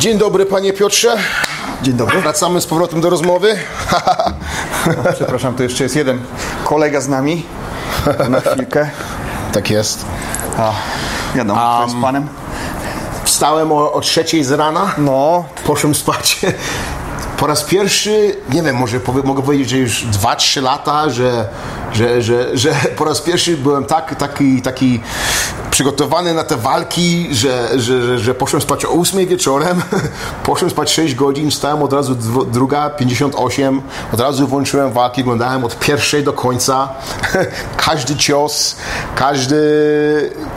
Dzień dobry, panie Piotrze. Dzień dobry. Wracamy z powrotem do rozmowy. Przepraszam, tu jeszcze jest jeden kolega z nami. Na chwilkę. tak jest. A, wiadomo, um, jest panem? Wstałem o, o trzeciej z rana, No, poszłem spać. Po raz pierwszy, nie wiem, może powie, mogę powiedzieć, że już 2-3 lata, że, że, że, że po raz pierwszy byłem tak, taki, taki przygotowany na te walki, że, że, że, że poszłem spać o 8 wieczorem, poszłem spać 6 godzin, stałem od razu druga, 58, od razu włączyłem walki, oglądałem od pierwszej do końca, każdy cios, każdy,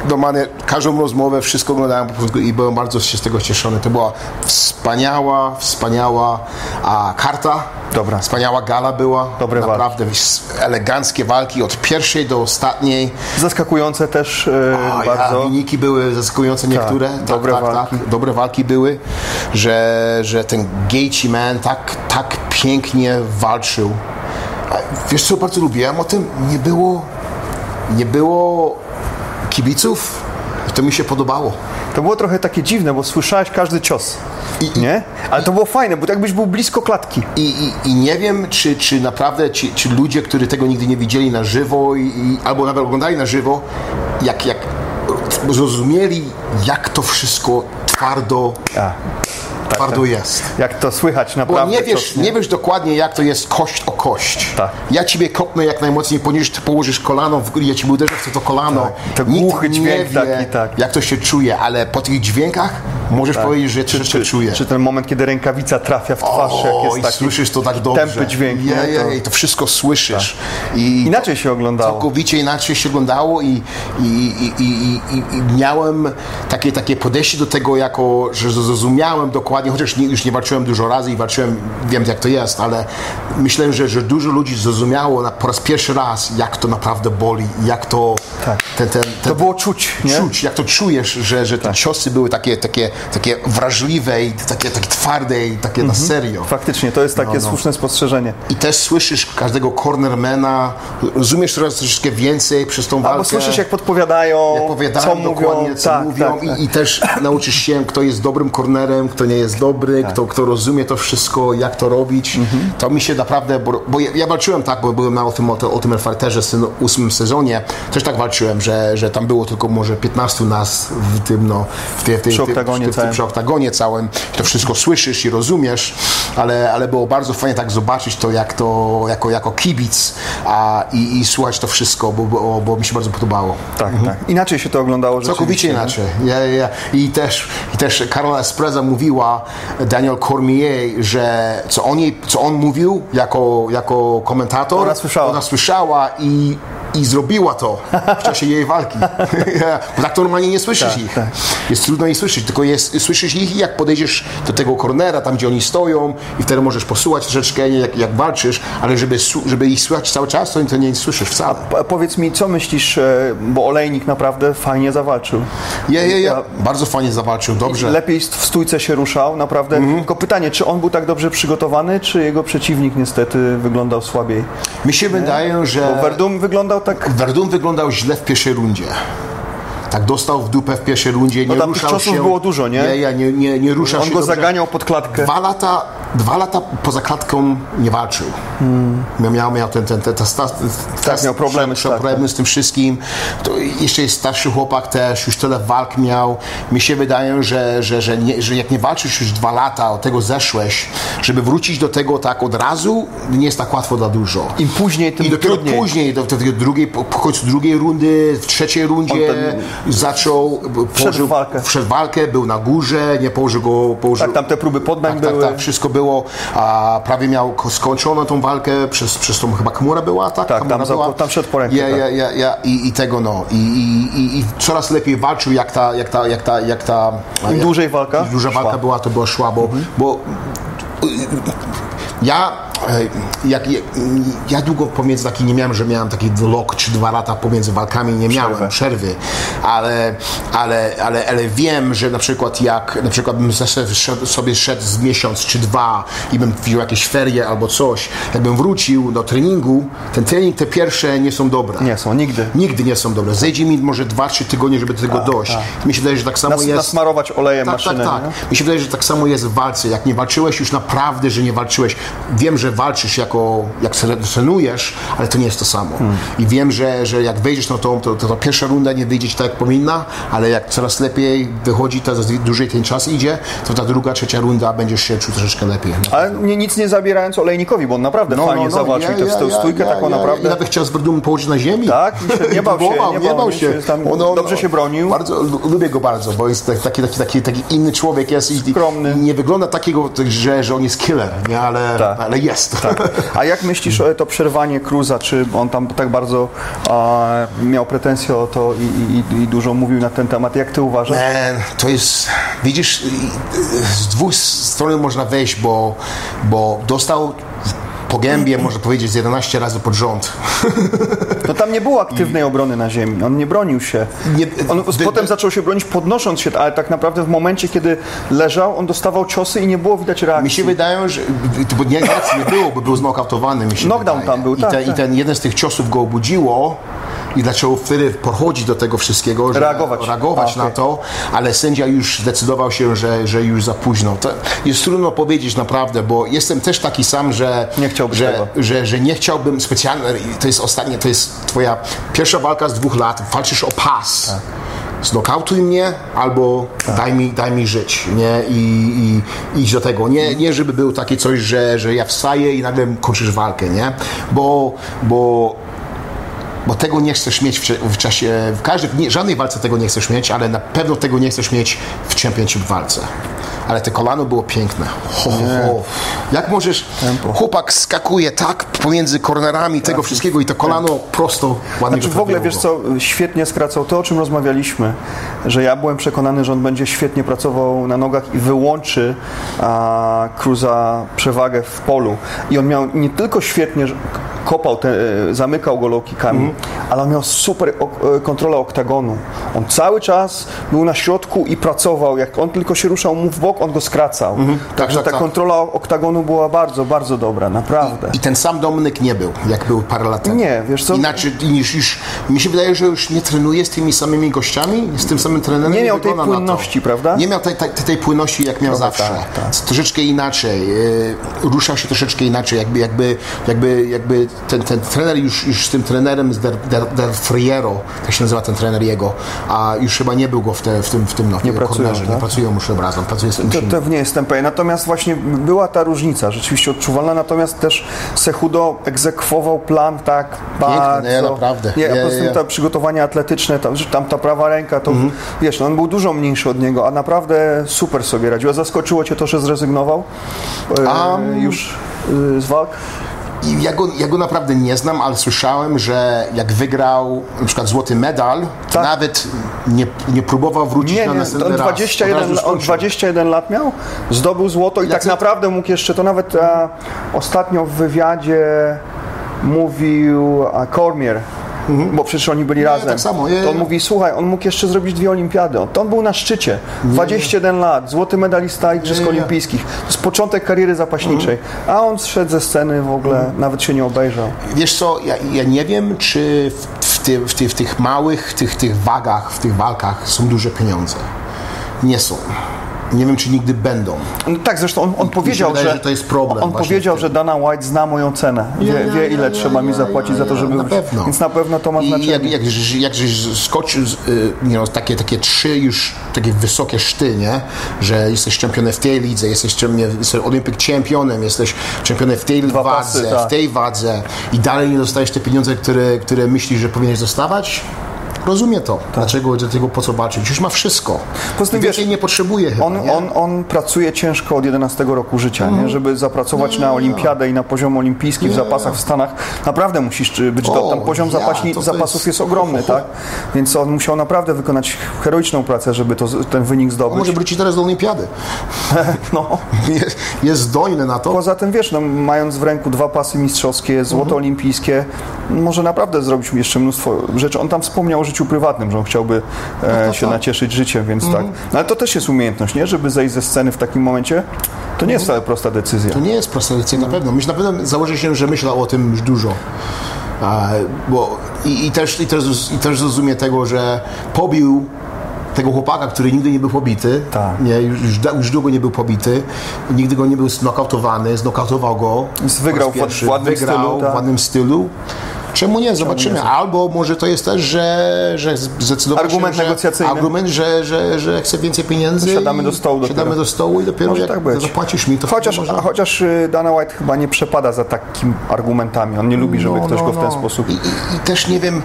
normalnie, każdą rozmowę, wszystko oglądałem po prostu i byłem bardzo się z tego cieszony. To była wspaniała, wspaniała a, karta. Dobra. Wspaniała gala była. Dobre walki. Naprawdę eleganckie walki od pierwszej do ostatniej. zaskakujące też A, bardzo. Ja, wyniki były zaskakujące niektóre. Tak, dobre tak, walki. Tak, dobre walki były, że, że ten Gaethje man tak, tak pięknie walczył. A Wiesz co bardzo lubiłem o tym? Nie było, nie było kibiców. I to mi się podobało. To było trochę takie dziwne, bo słyszałeś każdy cios. I- nie? Ale to było fajne, bo jakbyś był blisko klatki. I, i, i nie wiem, czy, czy naprawdę ci, ci ludzie, którzy tego nigdy nie widzieli na żywo, i, i, albo nawet oglądali na żywo, jak, jak zrozumieli, jak to wszystko twardo, A, tak, twardo tak. jest. Jak to słychać Bo naprawdę. nie wiesz, nie wiesz dokładnie, jak to jest kość o kość. Tak. Ja ciebie kopnę jak najmocniej, ponieważ ty położysz kolano, w ja ci uderzę w to kolano. Tak. To Nikt głuchy dźwięk wie, taki, tak. jak to się czuje, ale po tych dźwiękach możesz powiedzieć, że czy, Czy, czuje. czy ten moment, kiedy rękawica trafia w twarz, jak O, jest i taki słyszysz to tak dobrze. tępy dźwięk. Je, nie? je, To- I to wszystko słyszysz. I Inaczej się oglądało. Całkowicie inaczej się oglądało i, i, i, i, i, i, i miałem takie, takie podejście do tego, jako, że zrozumiałem dokładnie, chociaż nie, już nie walczyłem dużo razy i walczyłem, wiem jak to jest, ale myślę, że, że dużo ludzi zrozumiało na, po raz pierwszy raz, jak to naprawdę boli, jak to, Tak. ten, ten, ten, To było czuć, nie? Tak. czuć, jak to czujesz, że, że te ciosy były takie, takie, takie wrażliwe i takie, takie twarde i takie Mhm. na serio. Faktycznie, to jest takie no. słuszne spostrzeżenie. I też słyszysz każdego cornermana, rozumiesz teraz troszeczkę więcej przez tą walkę. Albo słyszysz, jak podpowiadają, jak co dokładnie, mówią. co tak, mówią tak, tak. I, i też nauczysz się, kto jest dobrym cornerem, kto nie jest dobry, Tak. kto, kto rozumie to wszystko, jak to robić. Mhm. To mi się naprawdę, bo, bo ja, ja walczyłem tak, bo byłem na Ultimate, Ultimate Fighterze w syn- ósmym sezonie, też tak walczyłem, że, że tam było tylko może 15 nas w tym, no, w, tej- w, tej- Przy w, oktagonie w, tym- całym. przy oktagonie całym. To wszystko słyszysz i rozumiesz, ale, ale było bardzo fajnie tak zobaczyć to, jak to jako, jako kibic a, i, i słuchać to wszystko, bo, bo, bo mi się bardzo podobało. Tak, tak. Inaczej się to oglądało Całkowicie inaczej. Ja, ja, ja. I też, i też Karola Espreza mówiła, Daniel Cormier, że co on, jej, co on mówił jako, jako komentator, Ona słyszała. ona słyszała i, i zrobiła to w czasie jej walki. Bo tak to normalnie nie słyszysz Tak, ich. tak. Jest trudno ich słyszeć, tylko jest, słyszysz ich jak podejdziesz do tego cornera, tam gdzie oni stoją i wtedy możesz posłuchać troszeczkę, jak, jak walczysz, ale żeby, żeby ich słuchać cały czas, to, to nie słyszysz wcale. Po- Powiedz mi, co myślisz, e, bo Olejnik naprawdę fajnie zawalczył. Ja, ja, ja. Bardzo fajnie zawalczył, dobrze. Lepiej w stójce się ruszał, naprawdę. Mhm. Tylko pytanie, czy on był tak dobrze przygotowany, czy jego przeciwnik niestety wyglądał słabiej? Mi się wydaje, że... Bo Verdum wyglądał tak... Verdun wyglądał źle w pierwszej rundzie. Tak dostał w dupę w pierwszej rundzie, nie tam tych ruszał się. było dużo, nie? Nie, nie, nie, nie, nie ruszał On się go dobrze. zaganiał pod klatkę. Dwa lata, dwa lata poza klatką nie walczył. Miał, miał, miał ten, ten, ten, ten, ten, Tak, miał problemy, tak, problemy z tym wszystkim. To jeszcze jest starszy chłopak też, już tyle walk miał. Mi się wydaje, że, że, że, nie, że jak nie walczysz już dwa lata, od tego zeszłeś, żeby wrócić do tego tak od razu, nie jest tak łatwo dla dużo. Im później, tym I dopiero trudniej. później, do, do tej drugiej, po, po końcu drugiej rundy, w trzeciej rundzie On zaczął, położył, walkę. wszedł walkę, był na górze, nie położył go, położył, Tak, tam te próby poddań tak, tak, były. tak, wszystko było, a prawie miał ko- skończoną tą walkę, przez, przez tą chyba Kamura była, tak? Tak, tam za- była. tam szedł po rękę, Ja, tak. ja, ja, ja, i, I tego no, I, i, i, coraz lepiej walczył, jak ta, jak ta, jak ta, jak ta... Im dłużej walka Im szła. walka była, to była szła, bo, bo ja jak, jak, ja długo pomiędzy taki nie miałem, że miałem taki rok czy dwa lata pomiędzy walkami, nie miałem Przerwę. przerwy, ale, ale, ale, ale wiem, że na przykład jak na przykład bym szedł- sobie szedł z miesiąc czy dwa i bym wziął jakieś ferie albo coś, jakbym wrócił do treningu, ten trening te pierwsze nie są dobre. Nie są, nigdy. Nigdy nie są dobre. Zejdzie mi może 2-3 tygodnie, żeby do tego dojść. Mi się wydaje, że tak samo Nas, jest. nasmarować olejem Tak, maszynę. tak, tak. nie? Mi się wydaje, że tak samo jest w walce. Jak nie walczyłeś już naprawdę, że nie walczyłeś. Wiem, że walczysz jako, jak trenujesz, ale to nie jest to samo. Hmm. I wiem, że, że jak wejdziesz na tą, to, to, to pierwsza runda nie wyjdzie ci tak jak powinna, ale jak coraz lepiej wychodzi, coraz dłużej ten czas idzie, to ta druga, trzecia runda będziesz się czuł troszeczkę lepiej. Ale nie, nic nie zabierając olejnikowi, bo on naprawdę fajnie zawalczył ja- tę ja- tę ja- stójkę ja- taką ja- naprawdę. Ja nawet chciał z Verdum położyć na ziemi. Tak? I nie bał się, Próbował, nie bał się, tam dobrze się bronił. Bardzo, lu- lubię go bardzo, bo jest taki, taki, taki, taki, inny człowiek jest i Skromny. nie wygląda takiego, że, że on jest killer, nie? Ale, Tak. ale jest. A jak myślisz o to przerwanie Cruza? Czy on tam tak bardzo a, miał pretensje o to i, i, i dużo mówił na ten temat? Jak ty uważasz? Man, to jest, widzisz, z dwóch stron można wejść, bo, bo dostał po gębie, można powiedzieć, z 11 razy pod rząd. To tam nie było aktywnej obrony na ziemi. On nie bronił się. Nie- on wy- potem wy- zaczął się bronić podnosząc się, ale tak naprawdę w momencie, kiedy leżał, on dostawał ciosy i nie było widać reakcji. Mi się wydaje, że bo nie, nie było, bo był znokautowany. Mi się Knockdown wydaje. tam był, I, tak, ten, tak. I ten jeden z tych ciosów go obudziło i zaczął wtedy podchodzić do tego wszystkiego, że Reagować. reagować A, na okej. to, ale sędzia już zdecydował się, że, że już za późno. To jest trudno powiedzieć naprawdę, bo jestem też taki sam, że, Nie chciałbyś że, tego. że, że nie chciałbym specjalnie, to jest ostatnie, to jest twoja pierwsza walka z dwóch lat, walczysz o pas. Tak. Znokautuj mnie albo daj, mi, daj mi żyć, nie? I, i idź do tego. Nie, nie żeby był takie coś, że, że ja wstaję i nagle kończysz walkę, nie? Bo, bo bo tego nie chcesz mieć w, czasie, w każdej, nie, żadnej walce tego nie chcesz mieć, ale na pewno tego nie chcesz mieć w championship walce. Ale te kolano było piękne. Ho, ho. Jak możesz, chłopak skakuje tak pomiędzy kornerami tego wszystkiego i to kolano prosto ładnie Znaczy w ogóle, wiesz co, świetnie skracał to, o czym rozmawialiśmy, że ja byłem przekonany, że on będzie świetnie pracował na nogach i wyłączy a, Cruza przewagę w polu. I on miał nie tylko świetnie kopał, e, zamykał go low kickami, Mhm. ale on miał super e, kontrolę oktagonu. On cały czas był na środku i pracował. Jak on tylko się ruszał mu w bok, on go skracał. Także tak, ta tak. kontrola oktagonu była bardzo, bardzo dobra, naprawdę. I ten sam Dominik nie był, jak był parę lat temu. Nie, wiesz co? Inaczej niż już, mi się wydaje, że już nie trenuje z tymi samymi gościami, z tym samym trenerem. Nie miał tej płynności, prawda? Nie miał tej, tej, tej płynności, jak miał zawsze. tak, tak. Troszeczkę inaczej. Yy, ruszał się troszeczkę inaczej, jakby, jakby, jakby, jakby ten, ten trener już, już z tym trenerem z Der, Der, Der Friero, tak się nazywa ten trener jego, a już chyba nie był go w, te, w tym, w tym no, Nie pracują, kornerze. Nie tak? pracują już razem, pracuje z tym To, to nie jestem pewien. Natomiast właśnie była ta różnica, rzeczywiście odczuwalna, natomiast też Sehudo egzekwował plan tak bardzo... nie, naprawdę. Nie, a Nie, tym nie. te przygotowania atletyczne, tam, tam ta prawa ręka, to Mhm. wiesz, no, on był dużo mniejszy od niego, a naprawdę super sobie radził. A zaskoczyło Cię to, że zrezygnował e, już e, z walk? I ja go, ja go naprawdę nie znam, ale słyszałem, że jak wygrał na przykład złoty medal, to Tak. nawet nie, nie próbował wrócić Nie, na nie, następny on raz. 21, Od razu on skończył. 21 lat miał, zdobył złoto i tak naprawdę mógł jeszcze, to nawet e, ostatnio w wywiadzie mówił a, Cormier, bo przecież oni byli razem. tak samo, je, to on mówi, słuchaj, on mógł jeszcze zrobić dwie olimpiady. To on był na szczycie. 21 lat, złoty medalista Igrzysk Nie, nie. Olimpijskich. To jest początek kariery zapaśniczej. A on zszedł ze sceny w ogóle, nawet się nie obejrzał. Wiesz co, ja, ja nie wiem, czy w, w, ty, w, ty, w tych małych, tych, tych wagach, w tych walkach są duże pieniądze. Nie są. Nie wiem, czy nigdy będą. No tak, zresztą on, on powiedział, wydaje, że, że to jest problem On powiedział, że Dana White zna moją cenę. Wie, Ja, wie ile ja, trzeba ja, mi zapłacić za to, żeby na pewno. Więc na pewno to ma I znaczenie. jak, jak, jak żeś skoczył, z, y, you know, takie, takie trzy już takie wysokie szty, nie? że jesteś czempionem w tej lidze, jesteś, jesteś Olympic championem, jesteś czempionem w tej Dwa wadze, pasy, tak. w tej wadze i dalej nie dostajesz te pieniądze, które, które myślisz, że powinieneś dostawać? Rozumie to. Dlaczego, dlaczego po co walczyć? Już ma wszystko. Poza tym, wiesz, nie potrzebuje chyba, On, nie? on, on pracuje ciężko od 11 roku życia, nie? żeby zapracować na olimpiadę i na poziom olimpijski w zapasach w Stanach. Naprawdę musisz być O, do, tam poziom ja, zapaśni, zapasów jest- jest, ogromny, tak? Więc on musiał naprawdę wykonać heroiczną pracę, żeby to, ten wynik On zdobyć. może wrócić teraz do olimpiady. No. Jest, jest zdolny na to. Poza tym, wiesz, no, mając w ręku dwa pasy mistrzowskie, złoto Mhm. olimpijskie, może naprawdę zrobić jeszcze mnóstwo rzeczy. On tam wspomniał o życiu prywatnym, że on chciałby e, się nacieszyć życiem, więc Mhm. tak. No, ale to też jest umiejętność, nie? Żeby zejść ze sceny w takim momencie, to nie jest wcale prosta decyzja. To nie jest prosta decyzja na pewno. Myślę, na pewno założę się, że myślał o tym już dużo. A, bo, i, i, też, i, też, I też zrozumie tego, że pobił tego chłopaka, który nigdy nie był pobity. Tak. Nie, już, już, długo nie był pobity. Nigdy go nie był znokautowany. Znokautował go. Wygrał w- pierwszy. w ładnym Wygrał stylu, tak. w ładnym stylu. Czemu nie? Zobaczymy. Albo może to jest też, że, że zdecydował Argument się, negocjacyjny. Argument, że, że, że chce więcej pieniędzy. Siadamy do stołu. Siadamy do stołu i dopiero Może jak tak zapłacisz mi, to Chociaż, może- chociaż y, Dana White chyba nie przepada za takimi argumentami. On nie lubi, żeby No, ktoś no, go w ten no. sposób... I, i, I też nie wiem,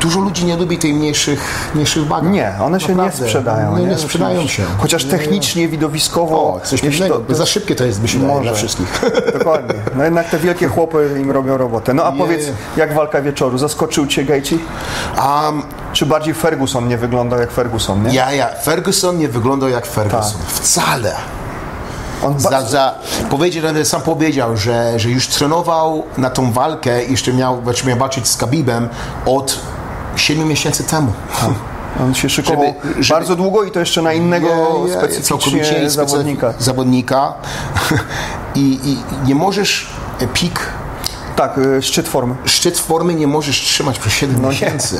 dużo ludzi nie lubi tej mniejszych, mniejszych wagach. Nie, one się nie Naprawdę. sprzedają. Nie, nie sprzedają się. Chociaż technicznie, widowiskowo... O, coś to- to- Za szybkie to jest, myślę, dla wszystkich. Dokładnie. No jednak te wielkie chłopy im robią robotę. No a powiedz, jak walka wieczoru? Zaskoczył Cię Gaethje? Um, Czy bardziej Ferguson nie wyglądał jak Ferguson, nie? ja, ja, Ferguson nie wyglądał jak Ferguson. Tak. Wcale. On Za, za, powiedział, sam powiedział, że, że już trenował na tą walkę i jeszcze miał, znaczy miał walczyć z Kabibem od 7 miesięcy temu. On się szykował Żeby- żeby- bardzo długo i to jeszcze na innego specyficznie specyf- zawodnika. zawodnika. I, I nie możesz e, pik Tak, y, szczyt formy. szczyt formy nie możesz trzymać przez 7 No miesięcy.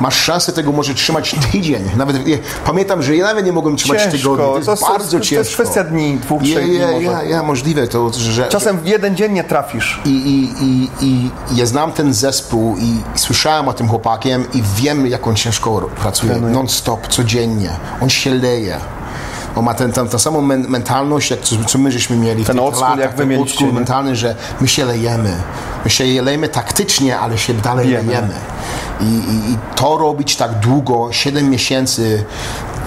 Masz szansę tego może trzymać tydzień. Nawet nie, pamiętam, że ja nawet nie mogłem trzymać Ciężko. tygodnia. To jest To bardzo to jest ciężko. kwestia dni, dwóch, ja, trzech dni ja, ja, ja, możliwe to, że... Czasem w jeden dzień nie trafisz. I, i, i, I ja znam ten zespół i słyszałem o tym chłopakiem i wiem, jak on ciężko pracuje. Non-stop, codziennie. On się leje. On ma ten, ten, tę samą men, mentalność, jak co, co my żeśmy mieli w Ten tych school, latach, jak ten mieliście, mentalny, że my się lejemy. My się lejemy taktycznie, ale się dalej Wiemy. lejemy. I, i, I to robić tak długo, 7 miesięcy,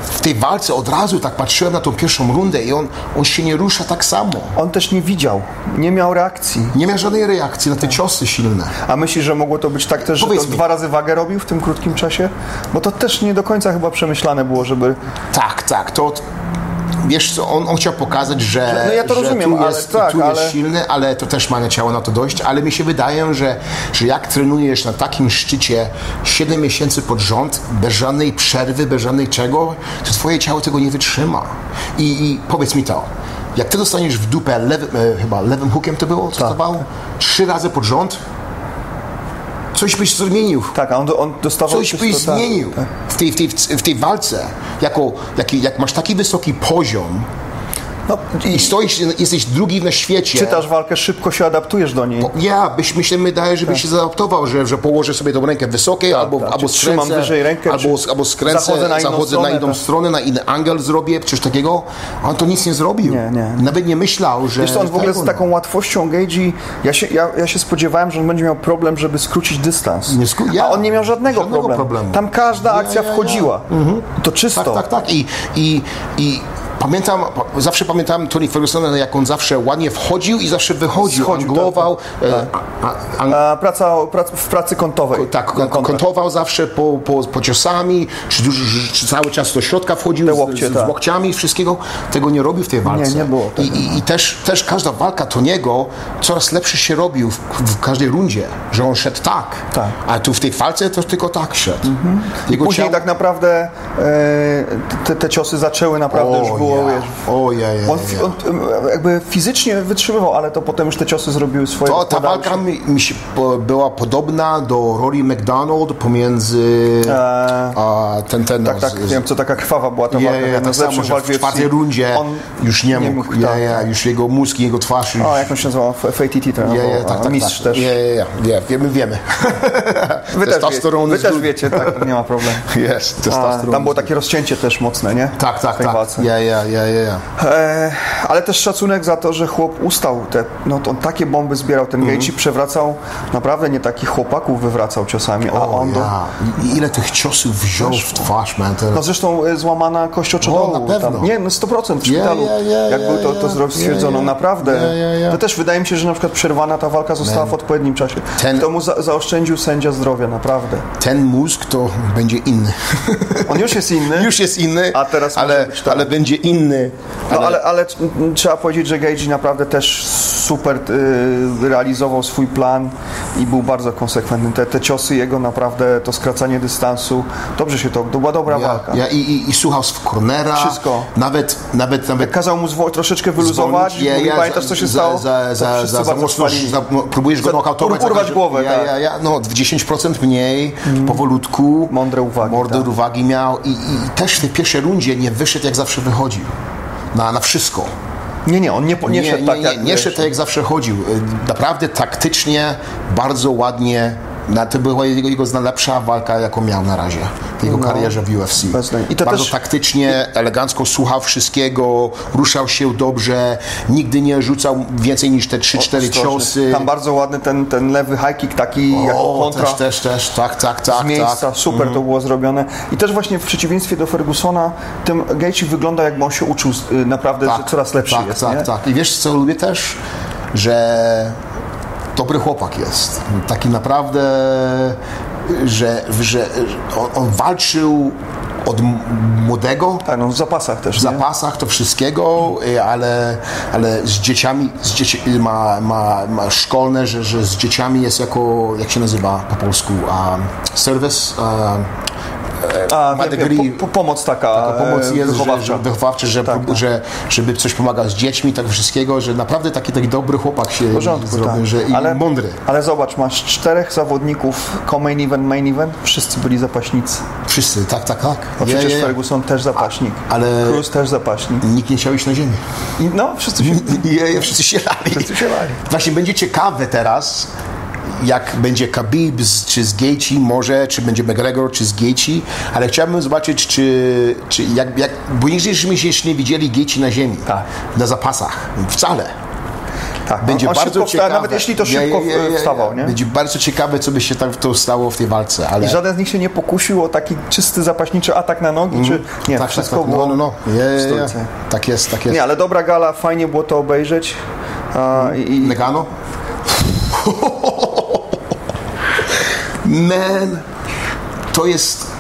w tej walce od razu tak patrzyłem na tą pierwszą rundę i on, on się nie rusza tak samo. On też nie widział, nie miał reakcji. Nie miał żadnej reakcji na te ciosy silne. A myślisz, że mogło to być tak też, że Powiedz to mi. dwa razy wagę robił w tym krótkim czasie? Bo to też nie do końca chyba przemyślane było, żeby... Tak, tak, to wiesz co, on, on chciał pokazać, że, No ja to rozumiem, tu, ale jest, tak, tu ale- jest silny, ale to też ma ciało na to dojść, ale mi się wydaje, że, że jak trenujesz na takim szczycie 7 miesięcy pod rząd, bez żadnej przerwy, bez żadnej czego, to twoje ciało tego nie wytrzyma. I, i powiedz mi to, jak ty dostaniesz w dupę lewym, e, chyba lewym hookiem to było, co to było? Trzy razy pod rząd, coś byś zmienił. Tak, a on, on dostawał... Coś byś tak, zmienił tak. w tej, w tej, w tej walce. Jako, jaki, jak masz taki wysoki poziom No, i stoisz, jesteś drugi na świecie. czytasz walkę, szybko się adaptujesz do niej. Ja, byś, mi się wydaje, żebyś się zaadaptował, że, że położę sobie tą rękę wysokiej, albo, tak. albo Czy trzymam skręcę, wyżej rękę, albo, albo skręcę, zachodzę na inną zachodzę stronę, na inną tak. stronę, na inny angiel zrobię, coś takiego. On to nic nie zrobił. Nie, nie. Nawet nie myślał, że... Wiesz co, on w ogóle tego, z taką łatwością Gagey, ja się, ja, ja się spodziewałem, że on będzie miał problem, żeby skrócić dystans. Nie ja- A on nie miał żadnego, żadnego problemu. problemu. Tam każda Ja, akcja ja, ja. wchodziła. To czysto. Tak, tak, tak. I, i, i pamiętam, zawsze pamiętam Tony Fergusona, jak on zawsze ładnie wchodził i zawsze wychodził, Schodził, anglował, tak, e, a, a, A praca, prac, w pracy kątowej. tak, kontrakt. kontował zawsze po, po, po ciosami, czy, czy cały czas do środka wchodził z- łokcie, z, z, tak. łokciami, wszystkiego. Tego nie robił w tej walce. Nie, nie było tego. I, i, i też, też każda walka Toniego coraz lepszy się robił w, w każdej rundzie, że on szedł tak. Tak. A tu w tej walce to tylko tak szedł. Jego Później ciało- tak naprawdę e, te, te ciosy zaczęły naprawdę już było, ja. wiesz, O, ja, ja, on, ja. on e, jakby fizycznie wytrzymywał, ale to potem już te ciosy zrobiły swoje. To, ta walka mi, mi się po, była podobna do Rory McDonald pomiędzy a ten, ten Tak, no, tak, z- z- wiem, co taka krwawa była ta Ja, walka. ja, tak samo, że w czwartej rundzie On już nie mógł. ja, tak. ja, już jego mózg, jego twarz już... O, jak on się nazywał? FATT trenował, ja, ja, tak, a tak, mistrz tak. też. Ja, ja, ja, wiemy, wiemy. Wy też, wie, wy też wiecie, tak, nie ma problemu. Jest, A, testosteron tam było takie rozcięcie też mocne, nie? Tak, tak, tak. Ja, ja. Ja, ja, ja. E, ale też szacunek za to, że chłop ustał. Te, no, on takie bomby zbierał. Ten. Gaethje przewracał, naprawdę nie takich chłopaków wywracał ciosami, a on do. I ile tych ciosów wziął w twarz, man. No zresztą e, złamana kość oczodołu. O, na pewno. Tam, nie, no 100% w szpitalu. ja, ja, jak ja, był to, to zdrow- stwierdzono. Naprawdę. To też wydaje mi się, że na przykład przerwana ta walka została w odpowiednim czasie. Ten- To mu za, zaoszczędził sędzia zdrowia, naprawdę. Ten mózg to będzie inny. On już jest inny. Już jest inny, A teraz ale, tak. ale będzie inny. No, ale, ale t- m, trzeba powiedzieć, że Gage naprawdę też super y, realizował swój plan i był bardzo konsekwentny. Te, te ciosy jego naprawdę, to skracanie dystansu, dobrze się to, to była dobra Ja, walka. ja, i, i, I słuchał z cornera. Wszystko. Nawet, nawet, nawet Kazał mu zwo- troszeczkę wyluzować. zwolnić. Ja, ja, pamiętasz, co się za, stało? Za, za, za, za mocno, za, no, próbujesz go nokautować. urwać za- głowę, ja, tak. ja, ja, no, 10% mniej, powolutku. Mądre uwagi, Mądre tak. uwagi miał i, i też w tej pierwszej rundzie nie wyszedł jak zawsze Na, na wszystko. Nie, nie, on nie, nie, nie, szedł nie, tak nie, jak nie wiesz. szedł tak jak zawsze chodził. Y, Naprawdę taktycznie, bardzo ładnie. Na, to była jego, jego najlepsza walka, jaką miał na razie w jego karierze w UFC. No. I to bardzo też- taktycznie, elegancko słuchał wszystkiego, ruszał się dobrze, nigdy nie rzucał więcej niż te 3-4 Ostrożny. ciosy. Tam bardzo ładny ten, ten lewy high kick taki jako o, kontra też, też, też, tak, tak, tak, z miejsca. tak. Super to było zrobione. I też właśnie w przeciwieństwie do Fergusona, tym Gaethje wygląda jakby on się uczył y, naprawdę, że coraz lepszy tak, jest. Tak, nie? tak. I wiesz co lubię też? Że dobry chłopak jest. Taki naprawdę, że, że on, on walczył od młodego, Tak, no w zapasach też. w zapasach to wszystkiego, y, ale, ale z dzieciami, z dzieci, ma, ma, ma szkolne, że, że z dzieciami jest jako, jak się nazywa po polsku, um, service, um, A, ma degree- po, po, pomoc taka, taka pomoc jest, wychowawcza. że, wychowawczy, że, Tak, tak. że żeby coś pomagał z dziećmi, tak wszystkiego, że naprawdę taki, taki dobry chłopak się porządku, zrobił, tak. że i ale, mądry. Ale zobacz, masz czterech zawodników co-main event, main event, wszyscy byli zapaśnicy. Wszyscy, tak, tak, tak. Bo Ja, przecież ja, ja. Ferguson też zapaśnik, ale- Cruz też zapaśnik. Nikt nie chciał iść na ziemię. I no, wszyscy się... Ja, wszyscy się lali. Wszyscy się lali. Właśnie będzie ciekawe teraz, jak będzie Khabib z, czy z Gaethje może, czy będzie McGregor, czy z Gaethje, ale chciałbym zobaczyć, czy, czy jak, jak, bo nigdy żeśmy się jeszcze nie widzieli Gaethje na ziemi, Tak. na zapasach, wcale. Tak, Będzie on bardzo wsta- ciekawe. Nawet jeśli to szybko ja, ja, ja, wstawał, nie? Będzie bardzo ciekawe, co by się tam to stało w tej walce, ale... I żaden z nich się nie pokusił o taki czysty zapaśniczy atak na nogi, czy nie, tak, wszystko tak, tak. No, no, no. Tak jest, tak jest. Nie, ale dobra gala, fajnie było to obejrzeć. A, i, Negano? Man, to jest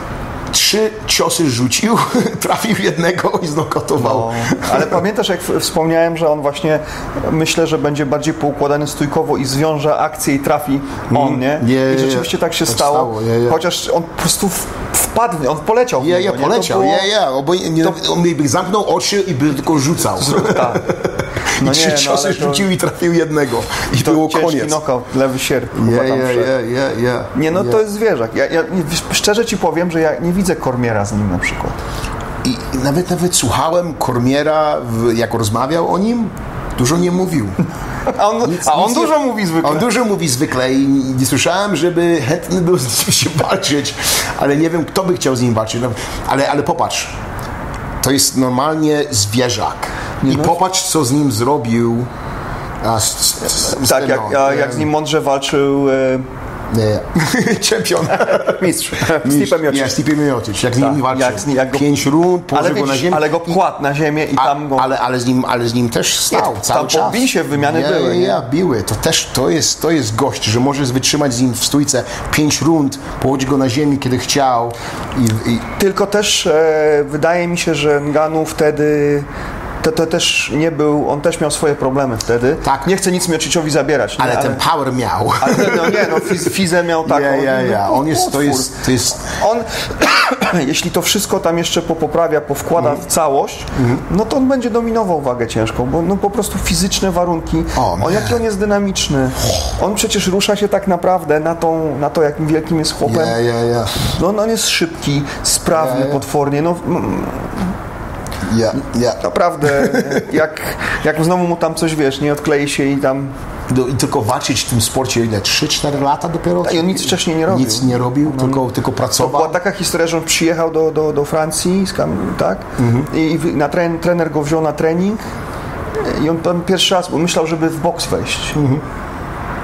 trzy ciosy rzucił, trafił jednego i znokautował. No, ale pamiętasz, jak wspomniałem, że on właśnie myślę, że będzie bardziej poukładany stójkowo i zwiąże akcję i trafi on, nie? Mm. Nie, I nie, rzeczywiście tak się tak stało. stało, nie, nie. Chociaż on po prostu wpadł, on poleciał. Ja, nie? To poleciał, ja, ja. Oboj, nie, on by zamknął oczy i by tylko rzucał. Tak. I No trzy nie, no, ciosy to- rzucił i trafił jednego. I To było koniec. knockout, lewy sierp. ja, wszedł. ja, ja, ja. Nie, no to jest zwierzak. Ja, ja, szczerze ci powiem, że ja nie widzę Kormiera z nim na przykład. I nawet, nawet słuchałem Kormiera, jak rozmawiał o nim, dużo nie mówił. A on, Nic- a on nic nie- dużo mówi zwykle. On dużo mówi zwykle i nie słyszałem, żeby chętny był z nim się walczyć, ale nie wiem, kto by chciał z nim walczyć. No, Ale, ale popatrz, to jest normalnie zwierzak. I no. popatrz, co z nim zrobił. A, z, z, z Tak, jak, no, a, jak z nim mądrze walczył e, Nie. Czempion. mistrz. Stipe Nie, Miocic. Stipe Miocic. Jak z nim Tak, walczył. jak z nim- jak go- Pięć rund, położył go na ziemię. ale go kładł na ziemię i tam go... ale, ale, z nim, ale z nim też stał Nie, cały tam czas. po bisie wymiany ja, były, nie? ja, biły. To też to jest, to jest gość, że możesz wytrzymać z nim w stójce pięć rund, położyć go na ziemi, kiedy chciał. I, i Tylko też e, wydaje mi się, że Nganu wtedy to, to też nie był, on też miał swoje problemy wtedy. Tak. Nie chcę nic Miociciowi zabierać. nie? ale ten power miał. ale no nie, no fiz, fizę miał taką. Ja, ja, ja. no, On jest, to jest, to jest On, jeśli to wszystko tam jeszcze popoprawia, powkłada Mhm. w całość, no to on będzie dominował wagę ciężką, bo no po prostu fizyczne warunki. O, O, man. jaki on jest dynamiczny. On przecież rusza się tak naprawdę na, tą, na to, jakim wielkim jest chłopem. ja, ja, ja. No on jest szybki, sprawny potwornie. No, mm, Ja, ja. naprawdę, jak, jak znowu mu tam coś wiesz, nie odklei się i tam do, i tylko walczyć w tym sporcie ile? 3-4 lata dopiero? I on nic wcześniej nie robił. Nic nie robił, tylko, tylko To pracował. była taka historia, że on przyjechał do, do, do Francji, tak? I i na tren, trener go wziął na trening i on tam pierwszy raz bo myślał, żeby w boks wejść.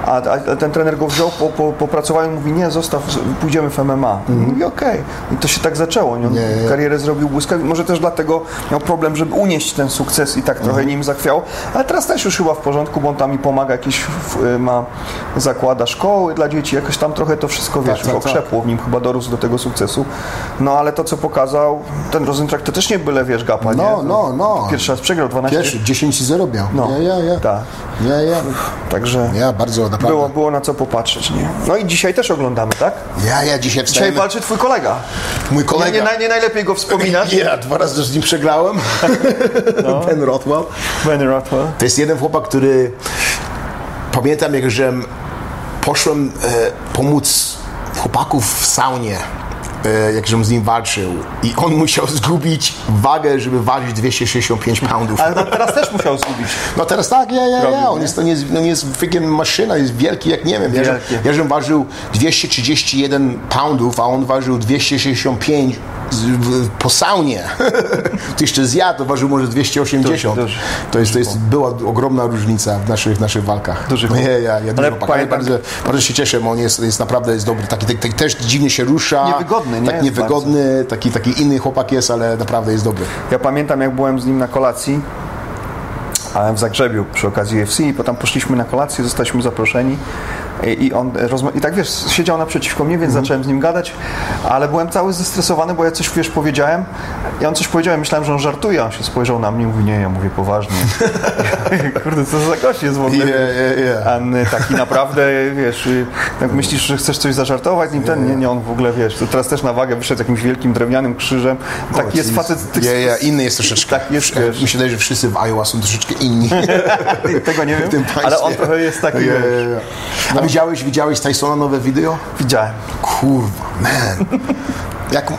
A, a ten trener go wziął, po, po, popracował i mówi, nie, zostaw, pójdziemy w MMA. I Mówi, okej. I to się tak zaczęło. On Nie, nie. karierę zrobił błyskawicznie. Może też dlatego miał problem, żeby unieść ten sukces i tak trochę nim zachwiał. Ale teraz też już chyba w porządku, bo on tam mi pomaga, jakieś w- y, ma, zakłada szkoły dla dzieci, jakoś tam trochę to wszystko, wiesz, tak, okrzepło w nim, chyba dorósł do tego sukcesu. No ale to, co pokazał, ten Rosentrack to też nie byle, wiesz, gapa, No, nie? no, no. Pierwszy raz przegrał 12. Pierwszy, 10-0 miał. No. Ja, ja, ja. Tak. Ja, ja. Także Ja bardzo, naprawdę. było, było na co popatrzeć, nie? No i dzisiaj też oglądamy, tak? Ja, ja dzisiaj Dzisiaj wstałem. walczy twój kolega. Mój Nie, kolega. nie, naj- nie najlepiej go wspominać. Ja dwa razy z nim przegrałem. No. Ben Rothwell. Ben Rothwell. To jest jeden chłopak, który pamiętam, jak żem poszłem e, pomóc chłopaków w saunie, jak żem z nim walczył i on musiał zgubić wagę, żeby ważyć 265 poundów. Ale no, teraz też musiał zgubić. No teraz tak, ja, ja, ja. On jest, on jest, on jest freaking maszyna, jest wielki jak nie wiem. Ja, ja żem ważył 231 poundów, a on ważył 265 z, w, po saunie. to jeszcze zjadł, to ważył może 280. Duży. To, jest, to jest, była ogromna różnica w naszych, naszych walkach. Duży ja, ja, ja Ale pamiętam- bardzo, bardzo się cieszę, on jest, jest naprawdę jest dobry. Taki, taki, taki też dziwnie się rusza. Niewygodny, nie? Tak niewygodny, taki, taki inny chłopak jest, ale naprawdę jest dobry. Ja pamiętam, jak byłem z nim na kolacji w Zagrzebiu przy okazji UFC i potem poszliśmy na kolację, zostaliśmy zaproszeni i, on rozma- i tak wiesz, siedział naprzeciwko mnie, więc zacząłem z nim gadać, ale byłem cały zestresowany, bo ja coś wiesz powiedziałem i on coś powiedział, myślałem, że on żartuje, on się spojrzał na mnie i mówi, nie, ja mówię poważnie. Kurde, co za gość jest w ogóle. Yeah, yeah, yeah. A n- taki naprawdę, wiesz, jak myślisz, że chcesz coś zażartować z nim, ten, nie, nie, on w ogóle, wiesz, teraz też na wagę wyszedł jakimś wielkim drewnianym krzyżem. Tak jest facet... tych- Ja, ja, inny jest troszeczkę. Tak jest, wiesz. Mi się wydaje, że wszyscy w Iowa są troszeczkę inni. Tego nie wiem, ale on trochę jest taki, Ja, widziałeś, widziałeś Tysona nowe wideo? widziałem. Kurwa, man. Jak,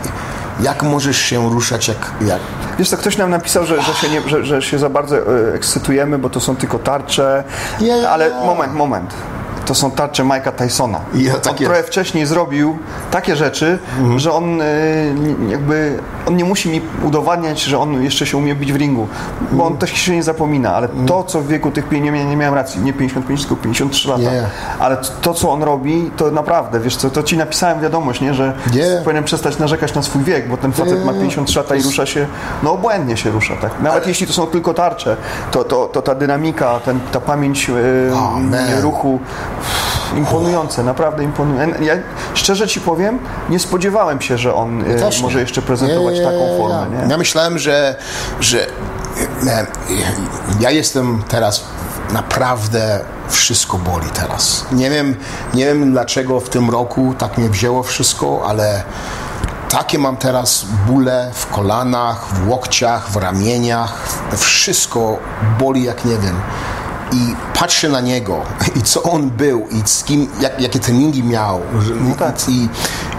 jak możesz się ruszać jak... jak Wiesz co, ktoś nam napisał, że, że, się, nie, że, że się za bardzo e, ekscytujemy, bo to są tylko tarcze, ja, ale moment, moment. To są tarcze Mike'a Tysona. Ja, tak on jest. trochę wcześniej zrobił takie rzeczy, że on nie- jakby on nie musi mi udowadniać, że on jeszcze się umie bić w ringu, bo on też się nie zapomina, ale to, co w wieku tych, nie, nie miałem racji, nie 55, tylko 53 lata, Nie. ale to, co on robi, to naprawdę, wiesz co, to ci napisałem wiadomość, nie, że Nie. powinienem przestać narzekać na swój wiek, bo ten facet ma 53 lata i rusza się, no obłędnie się rusza, tak. Nawet jeśli to są tylko tarcze, to, to, to ta dynamika, ten, ta pamięć e, Oh, ruchu, imponujące, naprawdę imponujące. Ja szczerze ci powiem, nie spodziewałem się, że on e, Też nie. może jeszcze prezentować Nie, taką formę, nie. Ja myślałem, że, że man, ja jestem teraz naprawdę wszystko boli teraz. Nie wiem, nie wiem dlaczego w tym roku tak mnie wzięło wszystko, ale takie mam teraz bóle w kolanach, w łokciach, w ramieniach. Wszystko boli jak nie wiem. I patrzę na niego i co on był i z kim, jak, jakie treningi miał. że- tak. I,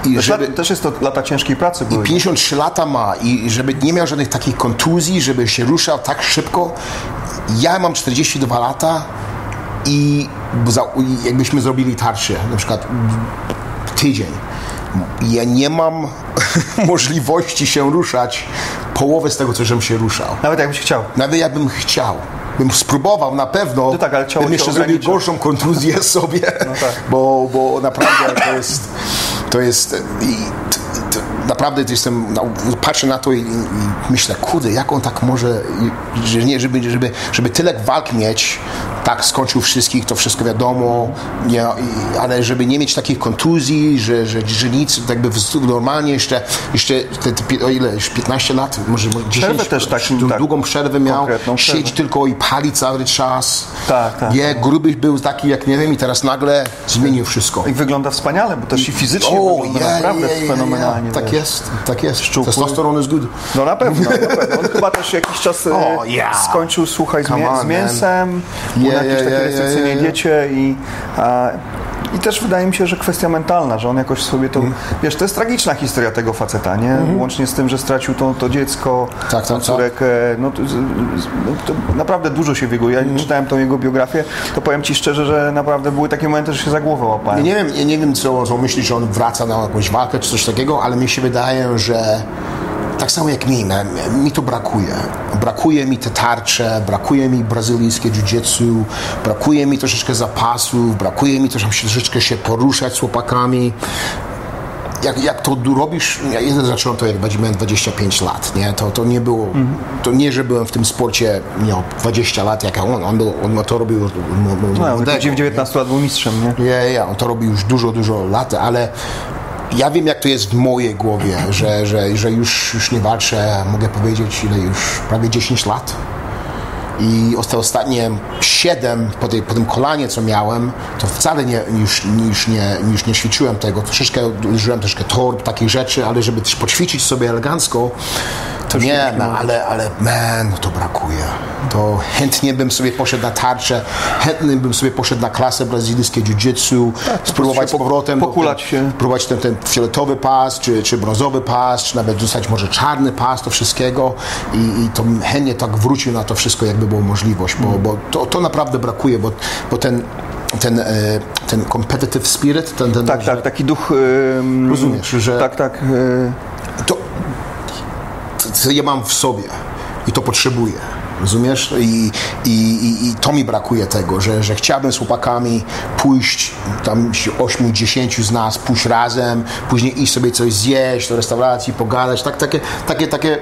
i Też, żeby, lat- też jest to lata ciężkiej pracy były. 53 lata ma i żeby nie miał żadnych takich kontuzji, żeby się ruszał tak szybko. Ja mam 42 lata i za, i jakbyśmy zrobili tarczę, na przykład tydzień. Ja nie mam możliwości się ruszać połowę z tego, co żem się ruszał. Nawet jakbyś chciał. Nawet jakbym chciał. Bym spróbował na pewno, No tak, ale bym jeszcze zrobił gorszą kontuzję sobie, tak. bo, bo naprawdę to jest, to jest i, t, t, naprawdę to jestem, no, patrzę na to i, i myślę, kurde, jak on tak może, że nie, żeby, żeby, żeby tyle walk mieć, tak, skończył wszystkich, to wszystko wiadomo, nie, ale żeby nie mieć takich kontuzji, że, że, że nic, jakby normalnie jeszcze, jeszcze te, te, o ile, już 15 lat, może, może 10, Przerwę też takim, tak, długą przerwę miał, siedzi tylko i pali cały czas. Tak, tak. Nie, gruby był taki jak nie wiem i teraz nagle zmienił wszystko. I wygląda wspaniale, bo też i fizycznie O, wygląda ja, naprawdę ja, ja, fenomenalnie. Tak wiesz. jest, tak jest. Szczupły. Testosteron jest good. No na pewno, na pewno. On chyba też jakiś czas O, yeah. skończył, słuchaj, z, on, man. Jakieś takie yeah, yeah. diecie i a, I też wydaje mi się, że kwestia mentalna, że on jakoś sobie to... Wiesz, to jest tragiczna historia tego faceta, nie? Łącznie z tym, że stracił to, to dziecko, Tak, tak, córkę. No, to, no, to naprawdę dużo się w jego... Ja czytałem tą jego biografię, to powiem Ci szczerze, że naprawdę były takie momenty, że się za głowę Ja łapałem. nie wiem, ja nie wiem co, co myślisz, że on wraca na jakąś walkę czy coś takiego, ale mi się wydaje, że tak samo jak mi, mi to brakuje. Brakuje mi te tarcze, brakuje mi brazylijskie jiu-jitsu, brakuje mi troszeczkę zapasów, brakuje mi też troszeczkę się poruszać z chłopakami. Jak, jak to robisz, ja zacząłem to jak miałem 25 lat, nie? To, to nie było, to nie, że byłem w tym sporcie miał 20 lat jak on, on, był, on to robił od, od No, młodego, w 19 lat był mistrzem, nie? ja, ja, on to robi już dużo, dużo lat, ale ja wiem, jak to jest w mojej głowie, że, że, że już, już nie walczę, mogę powiedzieć, ile już, prawie 10 lat. I te ostatnie 7 po, tej, po tym kolanie, co miałem, to wcale nie, już, już, nie, już nie ćwiczyłem tego. Troszeczkę użyłem troszkę torb, takich rzeczy, ale żeby poćwiczyć sobie elegancko, to nie, no, ale, ale man, no to brakuje. To chętnie bym sobie poszedł na tarczę, chętnie bym sobie poszedł na klasę brazylijskie jiu-jitsu, spróbować z po- powrotem. pokulać się. Próbować ten, ten fioletowy pas, czy, czy brązowy pas, czy nawet dostać może czarny pas, to wszystkiego i, i to chętnie tak wrócił na to wszystko, jakby była możliwość, bo, bo to, to naprawdę brakuje, bo, bo ten, ten, e, ten competitive spirit, ten, ten Tak, że, tak, taki duch... rozumiesz, że Tak, tak. y, to, to ja mam w sobie i to potrzebuję. Rozumiesz? I, i, i, I to mi brakuje tego, że, że chciałbym z chłopakami pójść, tam 8-10 z nas, pójść razem, później iść sobie coś zjeść do restauracji, pogadać, tak, takie, takie, takie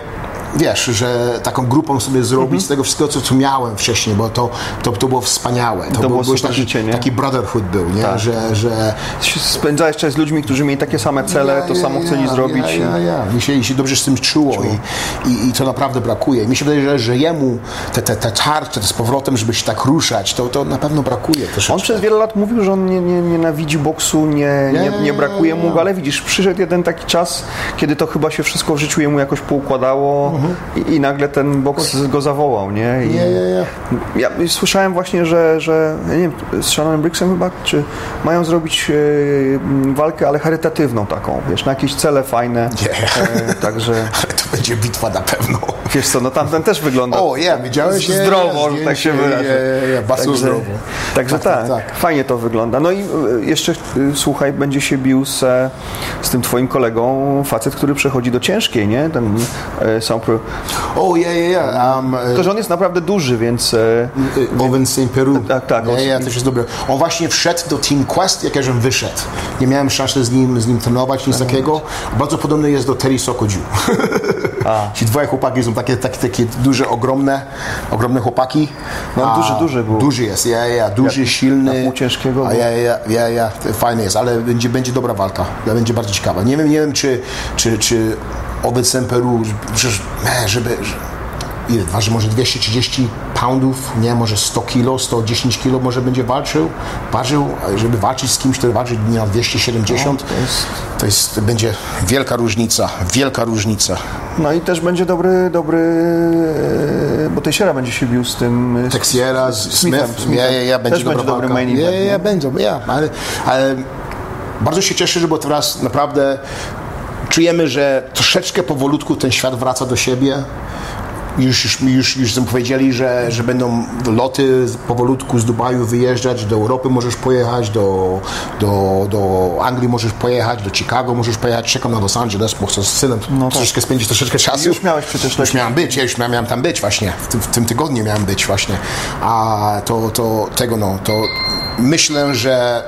wiesz, że taką grupą sobie zrobić z tego wszystkiego, co, co miałem wcześniej, bo to, to, to było wspaniałe. To, było byłeś super taki, życie, nie? taki brotherhood był, nie? Że, że Spędzałeś czas z ludźmi, którzy mieli takie same cele, to samo chcieli zrobić. Ja, ja, ja. Mi, się, się dobrze z tym czuło i, i, i to naprawdę brakuje. Mi się wydaje, że, że jemu te, te, te tarcze, z powrotem, żeby się tak ruszać, to, to na pewno brakuje troszeczkę. On przez wiele lat mówił, że on nie, nie, nienawidzi boksu, nie, nie, nie brakuje mu ale widzisz, przyszedł jeden taki czas, kiedy to chyba się wszystko w życiu jemu jakoś poukładało i, i nagle ten boks go zawołał, nie? I Nie, nie, nie. Ja słyszałem właśnie, że, że nie wiem, z Shannonem Bricksem chyba, czy mają zrobić m, walkę, ale charytatywną taką, wiesz, na jakieś cele fajne. Nie. E, także, Ale to będzie bitwa na pewno. wiesz co, no tamten też wygląda O, ja, widziałeś? Nie, zdrowo, że tak się wyrażę. bardzo Także, zdrowo. także tak, Tak, tak, tak. fajnie to wygląda. No i e, jeszcze, słuchaj, będzie się bił z, z tym twoim kolegą, facet, który przechodzi do ciężkiej, nie? Ten e, sam pro... O, ja, ja, ja. Um, To, że on jest naprawdę duży, więc... e, Owen St. Peru. Tak, tak, Ja, on- ja, też jest dobry. On właśnie wszedł do Team Quest, jak ja żem wyszedł. Nie miałem szansy z nim, z nim trenować, nic takiego. Bardzo podobny jest do Terry Sokodziu. Ci dwoje chłopaki są takie, takie, takie duże, ogromne, ogromne chłopaki. No, duży, duży był. Duży jest, ja, ja, duży, Jak silny. pół ciężkiego A ja, ja, ja, ja, fajny jest, ale będzie, będzie dobra walka. Będzie bardzo ciekawa. Nie wiem, nie wiem czy, czy, czy St. Peru, przecież, żeby... że- ile, waży może 230 poundów, nie, może 100 kilo, 110 kilo może będzie walczył, ważył, żeby walczyć z kimś, który waży na 270, No, to jest- to jest, będzie wielka różnica, wielka różnica. No i też będzie dobry, dobry, e, bo Teixeira będzie się bił z tym... z- Texiera, z Smithem, Smith, Smithem. ja, ja, ja, będzie Też będzie dobry main Ja, event, ja, nie? ja, będzie, ja, ale, ale bardzo się cieszę, że bo teraz naprawdę czujemy, że troszeczkę powolutku ten świat wraca do siebie. Już, już, już, już powiedzieli, że, że będą loty powolutku z Dubaju wyjeżdżać, do Europy możesz pojechać, do, do, do Anglii możesz pojechać, do Chicago możesz pojechać, czekam na Los Angeles, bo chcę z synem troszeczkę spędzić troszeczkę czasu. No Już miałeś przecież Już lecieć. miałem być, ja już miałem, miałem tam być właśnie, w tym, w tym tygodniu miałem być właśnie, a to, to tego no, to myślę, że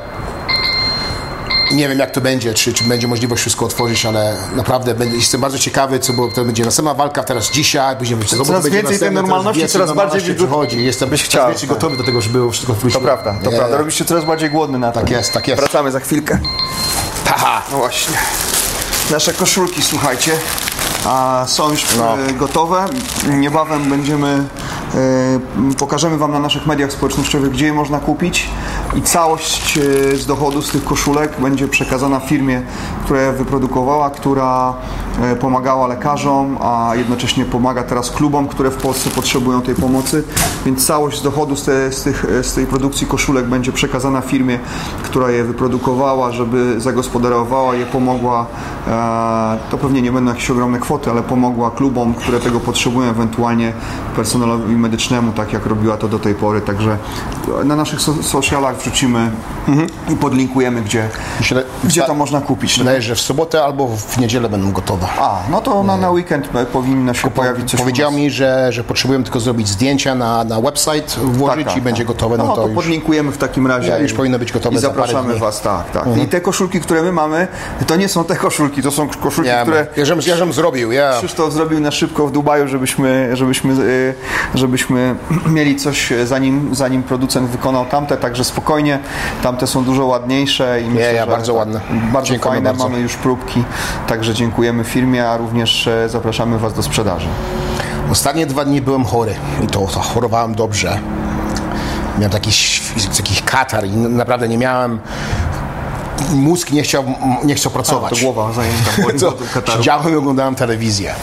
nie wiem jak to będzie, czy, czy będzie możliwość wszystko otworzyć, ale naprawdę będę, jestem bardzo ciekawy, co bo to będzie następna walka teraz dzisiaj, później będzie Coraz będzie więcej tej normalności, coraz bardziej normalności przychodzi. Jestem byś coraz chciał, tak. gotowy do tego, żeby wszystko wróciło. To prawda, to Nie, prawda. Robisz się coraz bardziej głodny na to. Tak jest, tak jest. Wracamy za chwilkę. Haha. No właśnie. Nasze koszulki, słuchajcie, a są już No. e, gotowe. Niebawem będziemy, e, pokażemy Wam na naszych mediach społecznościowych, gdzie je można kupić i całość e, z dochodu z tych koszulek będzie przekazana firmie, która je wyprodukowała, która e, pomagała lekarzom, a jednocześnie pomaga teraz klubom, które w Polsce potrzebują tej pomocy, więc całość z dochodu z, te, z, tych, z tej produkcji koszulek będzie przekazana firmie, która je wyprodukowała, żeby zagospodarowała je, pomogła, e, to pewnie nie będą jakieś ogromne kwoty, ale pomogła klubom, które tego potrzebują, ewentualnie personelowi medycznemu, tak jak robiła to do tej pory, także na naszych so socialach wrzucimy i podlinkujemy, gdzie, Myślę- gdzie to za- można kupić. Wydaje, że w sobotę albo w niedzielę będą gotowe. A, no to na, na weekend e, powinno się pojawić coś Powiedział mi, że, że potrzebują tylko zrobić zdjęcia na, na website, włożyć Tak, tak, i będzie tak. gotowe, no, no to, to już... podlinkujemy w takim razie. Ja, już i- powinno być gotowe I za zapraszamy dni. Was, tak, tak. I te koszulki, które my mamy, to nie są te koszulki, to są koszulki, Ja, które ja, żem, ja żem zrobił, ja. Krzysztof zrobił na szybko w Dubaju, żebyśmy, żebyśmy, y, żebyśmy mieli coś, e, zanim, zanim producent wykonał tamte, także spokojnie, tamte są dużo ładniejsze i myślę, ja, że bardzo ładne. Bardzo Dziękujemy fajne, bardzo. mamy już próbki, także dziękujemy firmie, a również e, zapraszamy Was do sprzedaży. Ostatnie dwa dni byłem chory i to, to chorowałem dobrze. Miałem taki, taki katar i naprawdę nie miałem... Mózg nie chciał, nie chciał pracować. To głowa zajęta. Siedziałem i oglądałem telewizję.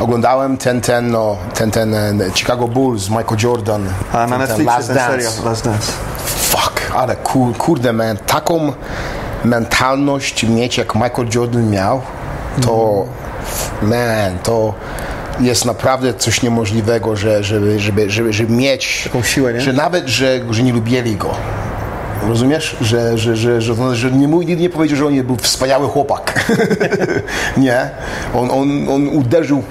Oglądałem ten, ten, no, ten, ten e, Chicago Bulls, Michael Jordan. A na ten, ten Netflixie Last ten Dance. Last Dance. Ale kur, kurde, man, taką mentalność mieć jak Michael Jordan miał, to man, to jest naprawdę coś niemożliwego, że, żeby, żeby, żeby, żeby mieć Taką siłę, nie? że nawet, że, że nie lubili go. Rozumiesz? Że, że, że, że, że, nie, mój, nie powiedział, że on był wspaniały chłopak. nie. On, on, on uderzył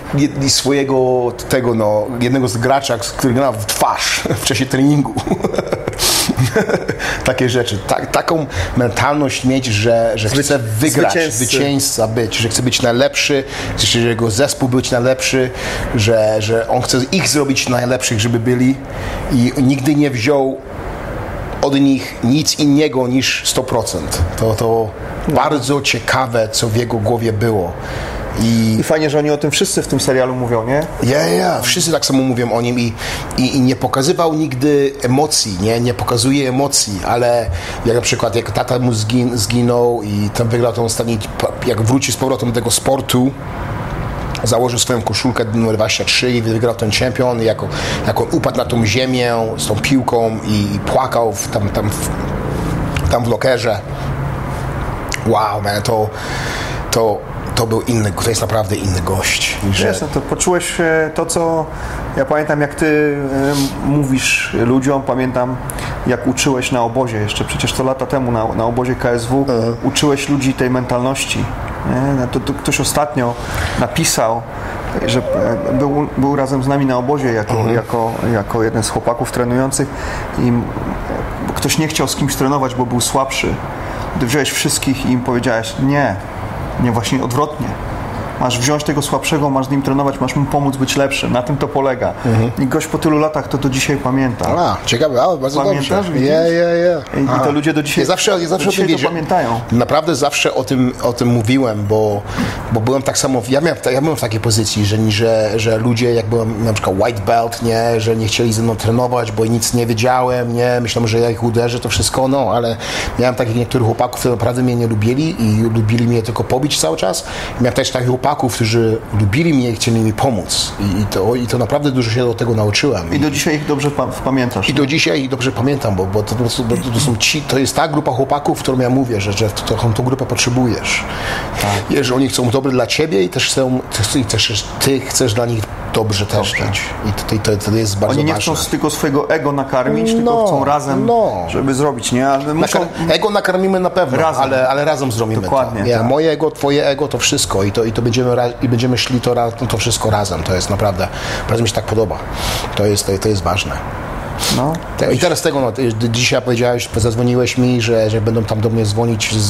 swojego tego, no, jednego z gracza, który grał w twarz w czasie treningu. Takie rzeczy. Tak, taką mentalność mieć, że, że chce wygrać, zwycięzcy. zwycięzca być, że chce być najlepszy, że jego zespół być najlepszy, że, że on chce ich zrobić najlepszych, żeby byli i nigdy nie wziął od nich nic innego niż 100%. To, to bardzo ciekawe, co w jego głowie było. I I fajnie, że oni o tym wszyscy w tym serialu mówią, nie? ja, ja, wszyscy tak samo mówią o nim i, i, i nie pokazywał nigdy emocji, nie, nie pokazuje emocji, ale jak na przykład jak tata mu zgin, zginął i tam wygrał ten ostatni, jak wróci z powrotem do tego sportu, założył swoją koszulkę numer 23 i wygrał ten czempion i jak, on- jak on upadł na tą ziemię z tą piłką i płakał w, tam, tam, w, tam w lokerze. Wow, man, to, to, to był inny, to jest naprawdę inny gość. Że, Jasne, to poczułeś e, to, co ja pamiętam, jak ty e, mówisz ludziom, pamiętam, jak uczyłeś na obozie, jeszcze przecież to lata temu na, na obozie KSW, uczyłeś ludzi tej mentalności. No To, to ktoś ostatnio napisał, że e, był, był razem z nami na obozie jako, jako, jako jeden z chłopaków trenujących i ktoś nie chciał z kimś trenować, bo był słabszy. Wziąłeś wszystkich i im powiedziałeś, nie, nie, właśnie odwrotnie. Masz wziąć tego słabszego, masz z nim trenować, masz mu pomóc być lepszym. Na tym to polega. I gość po tylu latach to do dzisiaj pamięta. a, ciekawe, ale bardzo Pamiętasz, dobrze. Ja, ja, ja. I- to ludzie do dzisiaj- Ja zawsze, ja zawsze do dzisiaj to pamiętają. Naprawdę zawsze o tym, o tym mówiłem, bo, bo byłem tak samo, ja, miałem, ja byłem w takiej pozycji, że, że, że ludzie, jak byłem na przykład white belt, nie, że nie chcieli ze mną trenować, bo nic nie wiedziałem, nie, myślałem, że ja ich uderzę, to wszystko, no, ale miałem takich niektórych chłopaków, którzy naprawdę mnie nie lubili i lubili mnie tylko pobić cały czas. Miałem też takich chłopaków, którzy lubili mnie i chcieli mi pomóc i, i, to, i to naprawdę dużo się do tego nauczyłem. I do dzisiaj ich dobrze pa- pamiętasz. I do dzisiaj dobrze pamiętam, bo, bo, to, bo to, to są ci, to jest ta grupa chłopaków, którą ja mówię, że, że to, tą, tą grupę potrzebujesz. Tak. I że oni chcą dobre dla ciebie i też chcą, ty, też ty chcesz dla nich dobrze też dać. I to, to, to, jest bardzo Oni nie ważne. chcą tylko swojego ego nakarmić, tylko No, chcą razem, no. żeby zrobić, nie? Ale muszą... Ego nakarmimy na pewno, Razem. Ale, ale razem zrobimy Dokładnie, to. Ja, tak. Moje ego, twoje ego, to wszystko i to, i to będziemy, i będziemy szli to, to wszystko razem. To jest naprawdę, bardzo mi się tak podoba. To jest, to, to jest ważne. No. I teraz tego, no, dzisiaj powiedziałeś, zadzwoniłeś mi, że, że będą tam do mnie dzwonić z,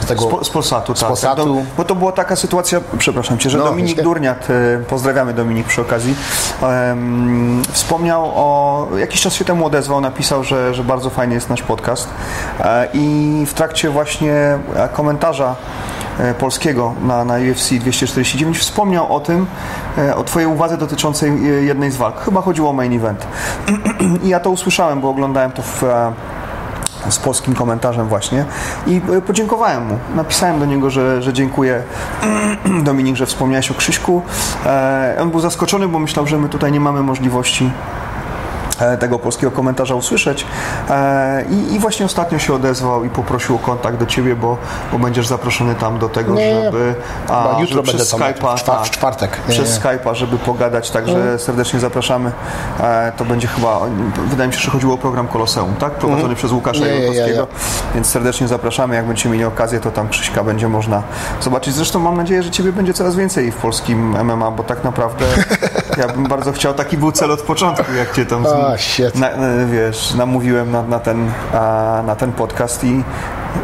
z tego... Z, po, z Polsatu, z tak. Polsatu. Do, bo to była taka sytuacja, przepraszam Cię, że No, Dominik jeszcze. Durniat, e, pozdrawiamy Dominik przy okazji, em, wspomniał o, jakiś czas się temu odezwał, napisał, że, że bardzo fajny jest nasz podcast e, i w trakcie właśnie e, komentarza polskiego na, na UFC 249 wspomniał o tym, e, o Twojej uwadze dotyczącej e, jednej z walk. Chyba chodziło o main event. I ja to usłyszałem, bo oglądałem to w, e, z polskim komentarzem właśnie i e, podziękowałem mu. Napisałem do niego, że, że dziękuję Dominik, że wspomniałeś o Krzyśku. E, on był zaskoczony, bo myślał, że my tutaj nie mamy możliwości E, tego polskiego komentarza usłyszeć. E, I, I, właśnie ostatnio się odezwał i poprosił o kontakt do ciebie, bo, bo będziesz zaproszony tam do tego, nie, żeby, a, jutro żeby przez Skype'a, w tak, czwartek. Nie, przez Skype'a, żeby pogadać, także mm. serdecznie zapraszamy. E, to będzie chyba, wydaje mi się, że chodziło o program Koloseum, tak? Prowadzony mm. przez Łukasza Jurkowskiego, więc serdecznie zapraszamy. Jak będziecie mieli okazję, to tam Krzyśka będzie można zobaczyć. Zresztą mam nadzieję, że ciebie będzie coraz więcej w polskim MMA, bo tak naprawdę ja bym bardzo chciał, taki był cel od początku, jak cię tam na, wiesz, namówiłem na, na, ten, na ten podcast i,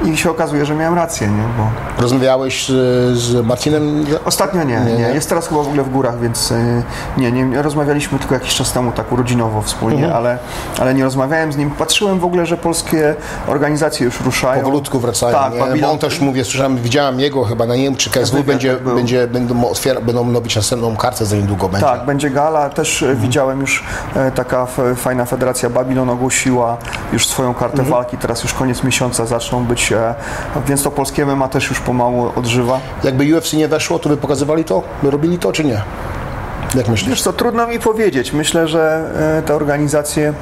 i się okazuje, że miałem rację, nie? Bo... Rozmawiałeś z, z Marcinem? Ostatnio nie, nie, nie, Jest teraz chyba w ogóle w górach, więc y, nie, nie. Rozmawialiśmy tylko jakiś czas temu tak urodzinowo wspólnie, mhm. ale, ale nie rozmawiałem z nim. Patrzyłem w ogóle, że polskie organizacje już ruszają. Powolutku wracają, tak, nie? Babilon... Bo on też mówię, słyszałem, widziałem jego chyba na nie wiem, czy KSW będzie, będzie, będą, otwiera, będą robić następną kartę za niedługo będzie. Tak, będzie gala. Też mhm. widziałem już e, taka fajna federacja Babylon ogłosiła już swoją kartę mhm. walki. Teraz już koniec miesiąca zaczną być być, więc to polskie MMA też już pomału odżywa. Jakby UFC nie weszło, to by pokazywali to? By robili to, czy nie? Jak myślisz? Wiesz co, trudno mi powiedzieć. Myślę, że e, te organizacje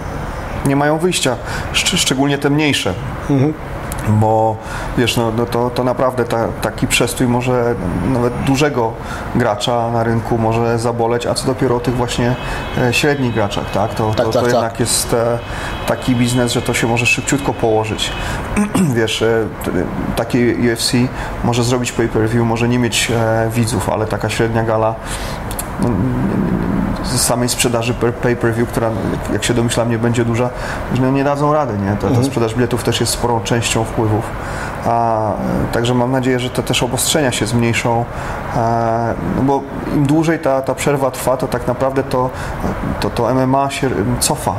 nie mają wyjścia, szczególnie te mniejsze. Mhm bo wiesz, no, no to, to naprawdę ta, taki przestój może nawet dużego gracza na rynku może zaboleć, a co dopiero o tych właśnie e, średnich graczach, tak? To, tak, to, to tak, jednak tak. jest e, taki biznes, że to się może szybciutko położyć. wiesz, e, takie UFC może zrobić pay-per-view, może nie mieć widzów, ale taka średnia gala no, z samej sprzedaży pay-per-view, która jak się domyślam nie będzie duża, no nie dadzą rady, nie? Ta, ta mhm. sprzedaż biletów też jest sporą częścią wpływów. A, także mam nadzieję, że te też obostrzenia się zmniejszą, a, no bo im dłużej ta, ta przerwa trwa, to tak naprawdę to, to, to MMA się cofa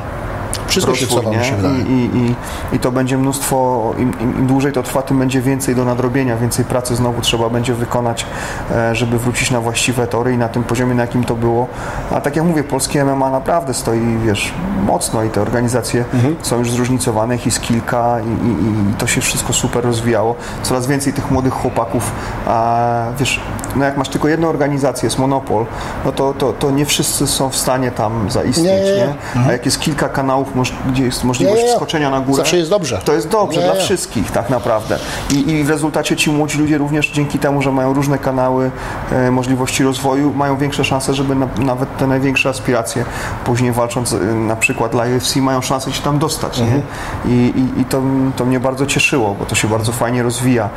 wszystko się cofa, się I, i, i, I to będzie mnóstwo, im, im, dłużej to trwa, tym będzie więcej do nadrobienia, więcej pracy znowu trzeba będzie wykonać, e, żeby wrócić na właściwe tory i na tym poziomie, na jakim to było. A tak jak mówię, polskie MMA naprawdę stoi, wiesz, mocno i te organizacje mhm. są już zróżnicowane, ich jest kilka i, i, i, to się wszystko super rozwijało. Coraz więcej tych młodych chłopaków, a wiesz, no jak masz tylko jedną organizację, jest monopol, no to, to, to nie wszyscy są w stanie tam zaistnieć, nie? nie? nie? Mhm. A jak jest kilka kanałów gdzie jest możliwość nie, nie, wskoczenia na górę. Zawsze jest dobrze. To jest dobrze dla wszystkich tak naprawdę. I, I, w rezultacie ci młodzi ludzie również dzięki temu, że mają różne kanały e, możliwości rozwoju, mają większe szanse, żeby na, nawet te największe aspiracje później walcząc e, na przykład dla UFC mają szansę się tam dostać. Mhm. I, i, I, to, to mnie bardzo cieszyło, bo to się bardzo fajnie rozwija.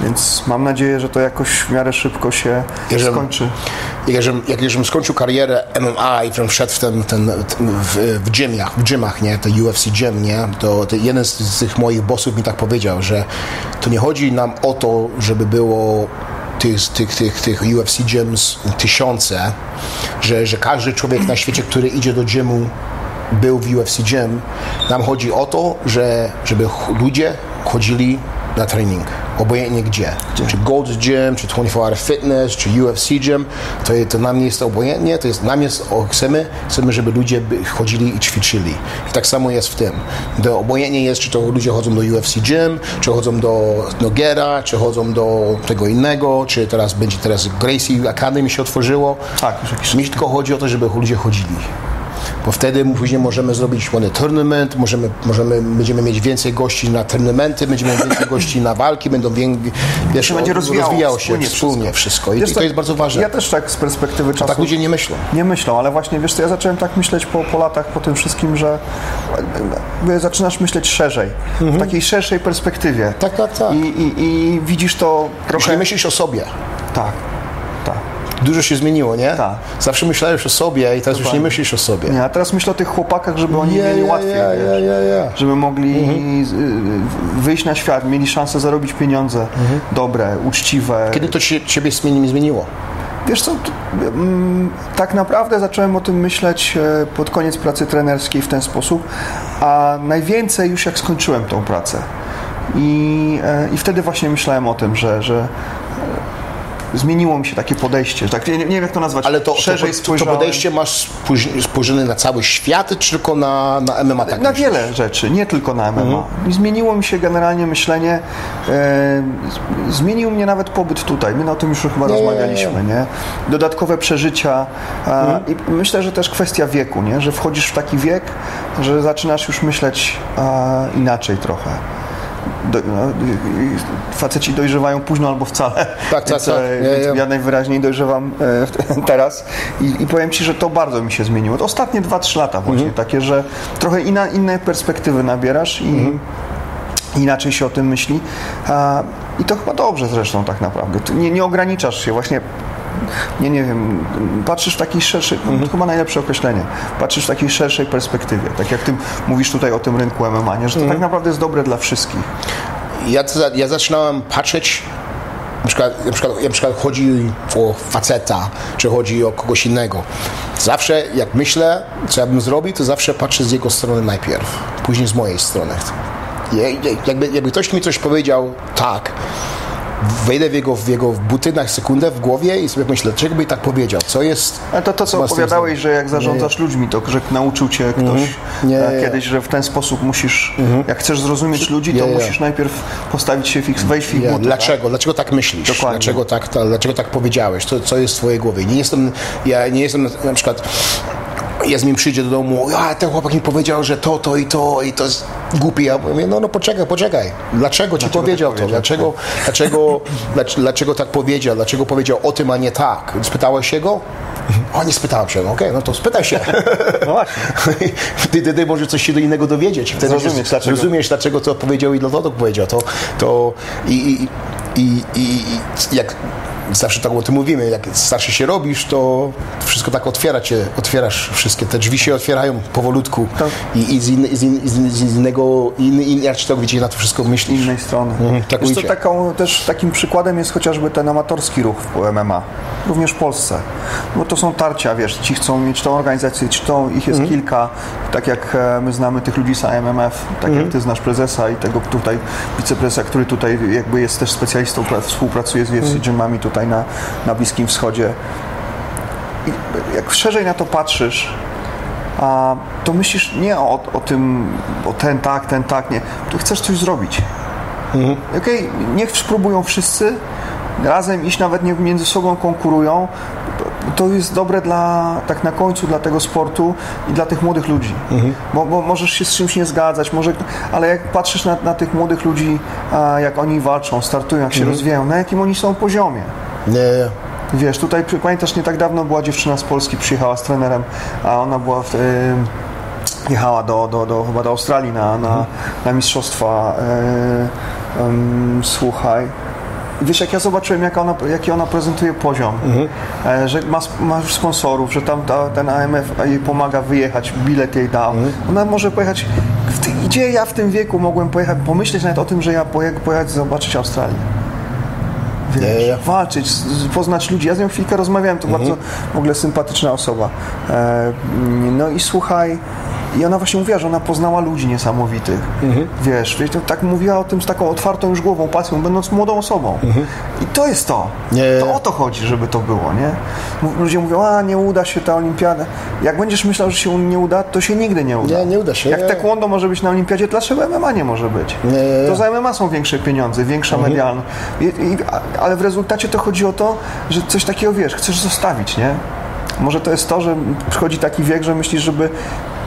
Więc mam nadzieję, że to jakoś w miarę szybko się jeżeli, skończy. Jak żebym skończył karierę MMA i wszedł w, ten, ten, w, w, gymach, w gymach, nie? To UFC Gym, nie? To, to jeden z, z tych moich bossów mi tak powiedział, że to nie chodzi nam o to, żeby było tych, tych, tych, tych UFC gyms tysiące, że, że każdy człowiek na świecie, który idzie do gymu, był w UFC gym. Nam chodzi o to, że, żeby ludzie chodzili na trening, obojętnie gdzie. gdzie? Czy Gold's Gym, czy 24 Hour Fitness, czy UFC Gym, to, to nam nie jest obojętnie, to jest nam jest, o, chcemy, chcemy, żeby ludzie chodzili i ćwiczyli. I tak samo jest w tym. To obojętnie jest, czy to ludzie chodzą do UFC Gym, czy chodzą do Nogiera, czy chodzą do tego innego, czy teraz będzie teraz Gracie Academy się otworzyło. Tak, już Mi tylko chodzi o to, żeby ludzie chodzili bo wtedy później możemy zrobić one tournament, możemy, możemy, będziemy mieć więcej gości na tournamenty, będziemy mieć więcej gości na walki, będą więcej, wiesz, będzie rozwijało, rozwijało się wspólnie, wspólnie wszystko. I, wiesz, i to jest bardzo ważne. Ja też tak z perspektywy czasu... A tak ludzie nie myślą. Nie myślą, ale właśnie, wiesz co, ja zacząłem tak myśleć po, po latach, po tym wszystkim, że zaczynasz myśleć szerzej, mhm. w takiej szerszej perspektywie. Tak, tak, tak. I, i, i widzisz to trochę... Już nie myślisz o sobie. Tak dużo się zmieniło, nie? Tak. Zawsze myślałeś o sobie i teraz już nie myślisz o sobie. Nie, a teraz myślę o tych chłopakach, żeby oni yeah, mieli yeah, łatwiej, yeah, żeby mogli mhm. wyjść na świat, mieli szansę zarobić pieniądze mhm. dobre, uczciwe. Kiedy to się, ciebie zmieniło? Wiesz co, mm, tak naprawdę zacząłem o tym myśleć e, pod koniec pracy trenerskiej w ten sposób, a najwięcej już jak skończyłem tą pracę. I, e, i wtedy właśnie myślałem o tym, że, że zmieniło mi się takie podejście. Tak, nie, nie wiem, jak to nazwać. Ale to, Szerzej to, to, to podejście masz spojrzane na cały świat, czy tylko na, na MMA? Tak na myślisz? wiele rzeczy, nie tylko na MMA. Mhm. I zmieniło mi się generalnie myślenie. E, zmienił mnie nawet pobyt tutaj. My o tym już chyba nie. rozmawialiśmy, nie? Dodatkowe przeżycia. A, Mhm. I myślę, że też kwestia wieku, nie? Że wchodzisz w taki wiek, że zaczynasz już myśleć a, inaczej trochę. Do, no, faceci dojrzewają późno albo wcale. Tak, tak, Więc, tak. e, Nie, więc nie. ja najwyraźniej dojrzewam e, teraz i, i powiem Ci, że to bardzo mi się zmieniło. Ostatnie 2-3 lata właśnie Mhm. takie, że trochę inna, inne perspektywy nabierasz i Mhm. inaczej się o tym myśli. I to chyba dobrze zresztą tak naprawdę. Nie, nie ograniczasz się właśnie nie, nie wiem, patrzysz w takiej szerszej, Mhm. to chyba najlepsze określenie, patrzysz w takiej szerszej perspektywie, tak jak ty mówisz tutaj o tym rynku MMA, nie? że to Mhm. tak naprawdę jest dobre dla wszystkich. ja, za- ja zaczynałem patrzeć, na przykład, na, przykład, na przykład chodzi o faceta, czy chodzi o kogoś innego. Zawsze jak myślę, co ja bym zrobił, to zawsze patrzę z jego strony najpierw, później z mojej strony. Jakby, jakby ktoś mi coś powiedział tak, wejdę w jego, w jego buty na sekundę w głowie i sobie myślę, dlaczego by tak powiedział, co jest... Ale to, to co opowiadałeś, że jak zarządzasz ludźmi, to że nauczył cię ktoś Mhm. Nie, e, nie, nie. kiedyś, że w ten sposób musisz, jak chcesz zrozumieć ludzi, to Nie, nie. musisz najpierw postawić się, ich, wejść w ich Nie, buty. dlaczego? Dlaczego tak myślisz? Dokładnie. Dlaczego tak, ta, dlaczego tak powiedziałeś? Co, co jest w twojej głowie? Nie jestem, ja nie jestem na, na przykład ja z nim przyjdzie do domu, a ten chłopak mi powiedział, że to, to i to i to jest głupie. Ja mówię, no, no poczekaj, poczekaj. Dlaczego ci powiedział tak to? Dlaczego, dlaczego, dlaczego, dlaczego tak powiedział? Dlaczego powiedział o tym, a nie tak? Spytałeś się go? O, nie spytałem się. Okej, no to spytaj się. No właśnie. Ty może coś się do innego dowiedzieć. Wtedy Zrozumiesz, się- dlaczego. Zrozumiesz, dlaczego to powiedział i dlaczego to powiedział. To, to i, i, i, i jak zawsze tak o tym mówimy, jak starszy się robisz, to wszystko tak otwiera cię, otwierasz wszystkie, te drzwi się otwierają powolutku Tak. i, i, z, inny, i, z, in, z, z innego, inaczej tak widzicie, na to wszystko myślisz. innej strony. Mhm, tak Wiesz, co, taką, też takim przykładem jest chociażby ten amatorski ruch w MMA, również w Polsce. Bo to są tarcia, wiesz, ci chcą mieć tą organizację, czy tą, ich jest kilka, tak jak e, my znamy tych ludzi z AMMF, tak jak ty znasz prezesa i tego tutaj wiceprezesa, który tutaj jakby jest też specjalistą, pra- współpracuje z UFC Gymami tutaj na, na Bliskim Wschodzie. I jak szerzej na to patrzysz, a to myślisz nie o, o tym, o ten tak, ten tak, nie. Tu chcesz coś zrobić. Okej, niech spróbują wszyscy, razem iść, nawet nie między sobą konkurują. To jest dobre dla, tak na końcu dla tego sportu i dla tych młodych ludzi. Bo, bo możesz się z czymś nie zgadzać, może, ale jak patrzysz na, na tych młodych ludzi, jak oni walczą, startują, jak się rozwijają, na jakim oni są poziomie. Nie, Wiesz, tutaj pamiętasz, nie tak dawno była dziewczyna z Polski, przyjechała z trenerem, a ona była w, y, jechała do, do, do, chyba do Australii na, na, na mistrzostwa. Y, słuchaj. Wiesz, jak ja zobaczyłem, jak ona, jaki ona prezentuje poziom, e, że ma, ma już sponsorów, że tam ta, ten AMF jej pomaga wyjechać, bilet jej dał. Ona może pojechać. Gdzie ja w tym wieku mogłem pojechać, pomyśleć nawet o tym, że ja poje- pojechać zobaczyć Australię? Ja- walczyć, poznać ludzi. Ja z nią chwilkę rozmawiałem, to bardzo w ogóle sympatyczna osoba. E, no i słuchaj, i ona właśnie mówiła, że ona poznała ludzi niesamowitych. Wiesz, wiesz, to tak mówiła o tym z taką otwartą już głową, pasją, będąc młodą osobą. I to jest to. Nie. To o to chodzi, żeby to było, nie? Ludzie mówią, a nie uda się ta olimpiada. Jak będziesz myślał, że się nie uda, to się nigdy nie uda. Nie, nie uda się, Jak nie. taekwondo może być na olimpiadzie, dlaczego MMA nie może być? Nie. To za MMA są większe pieniądze, większa Mhm. medialność. Ale w rezultacie to chodzi o to, że coś takiego wiesz, chcesz zostawić, nie? Może to jest to, że przychodzi taki wiek, że myślisz, żeby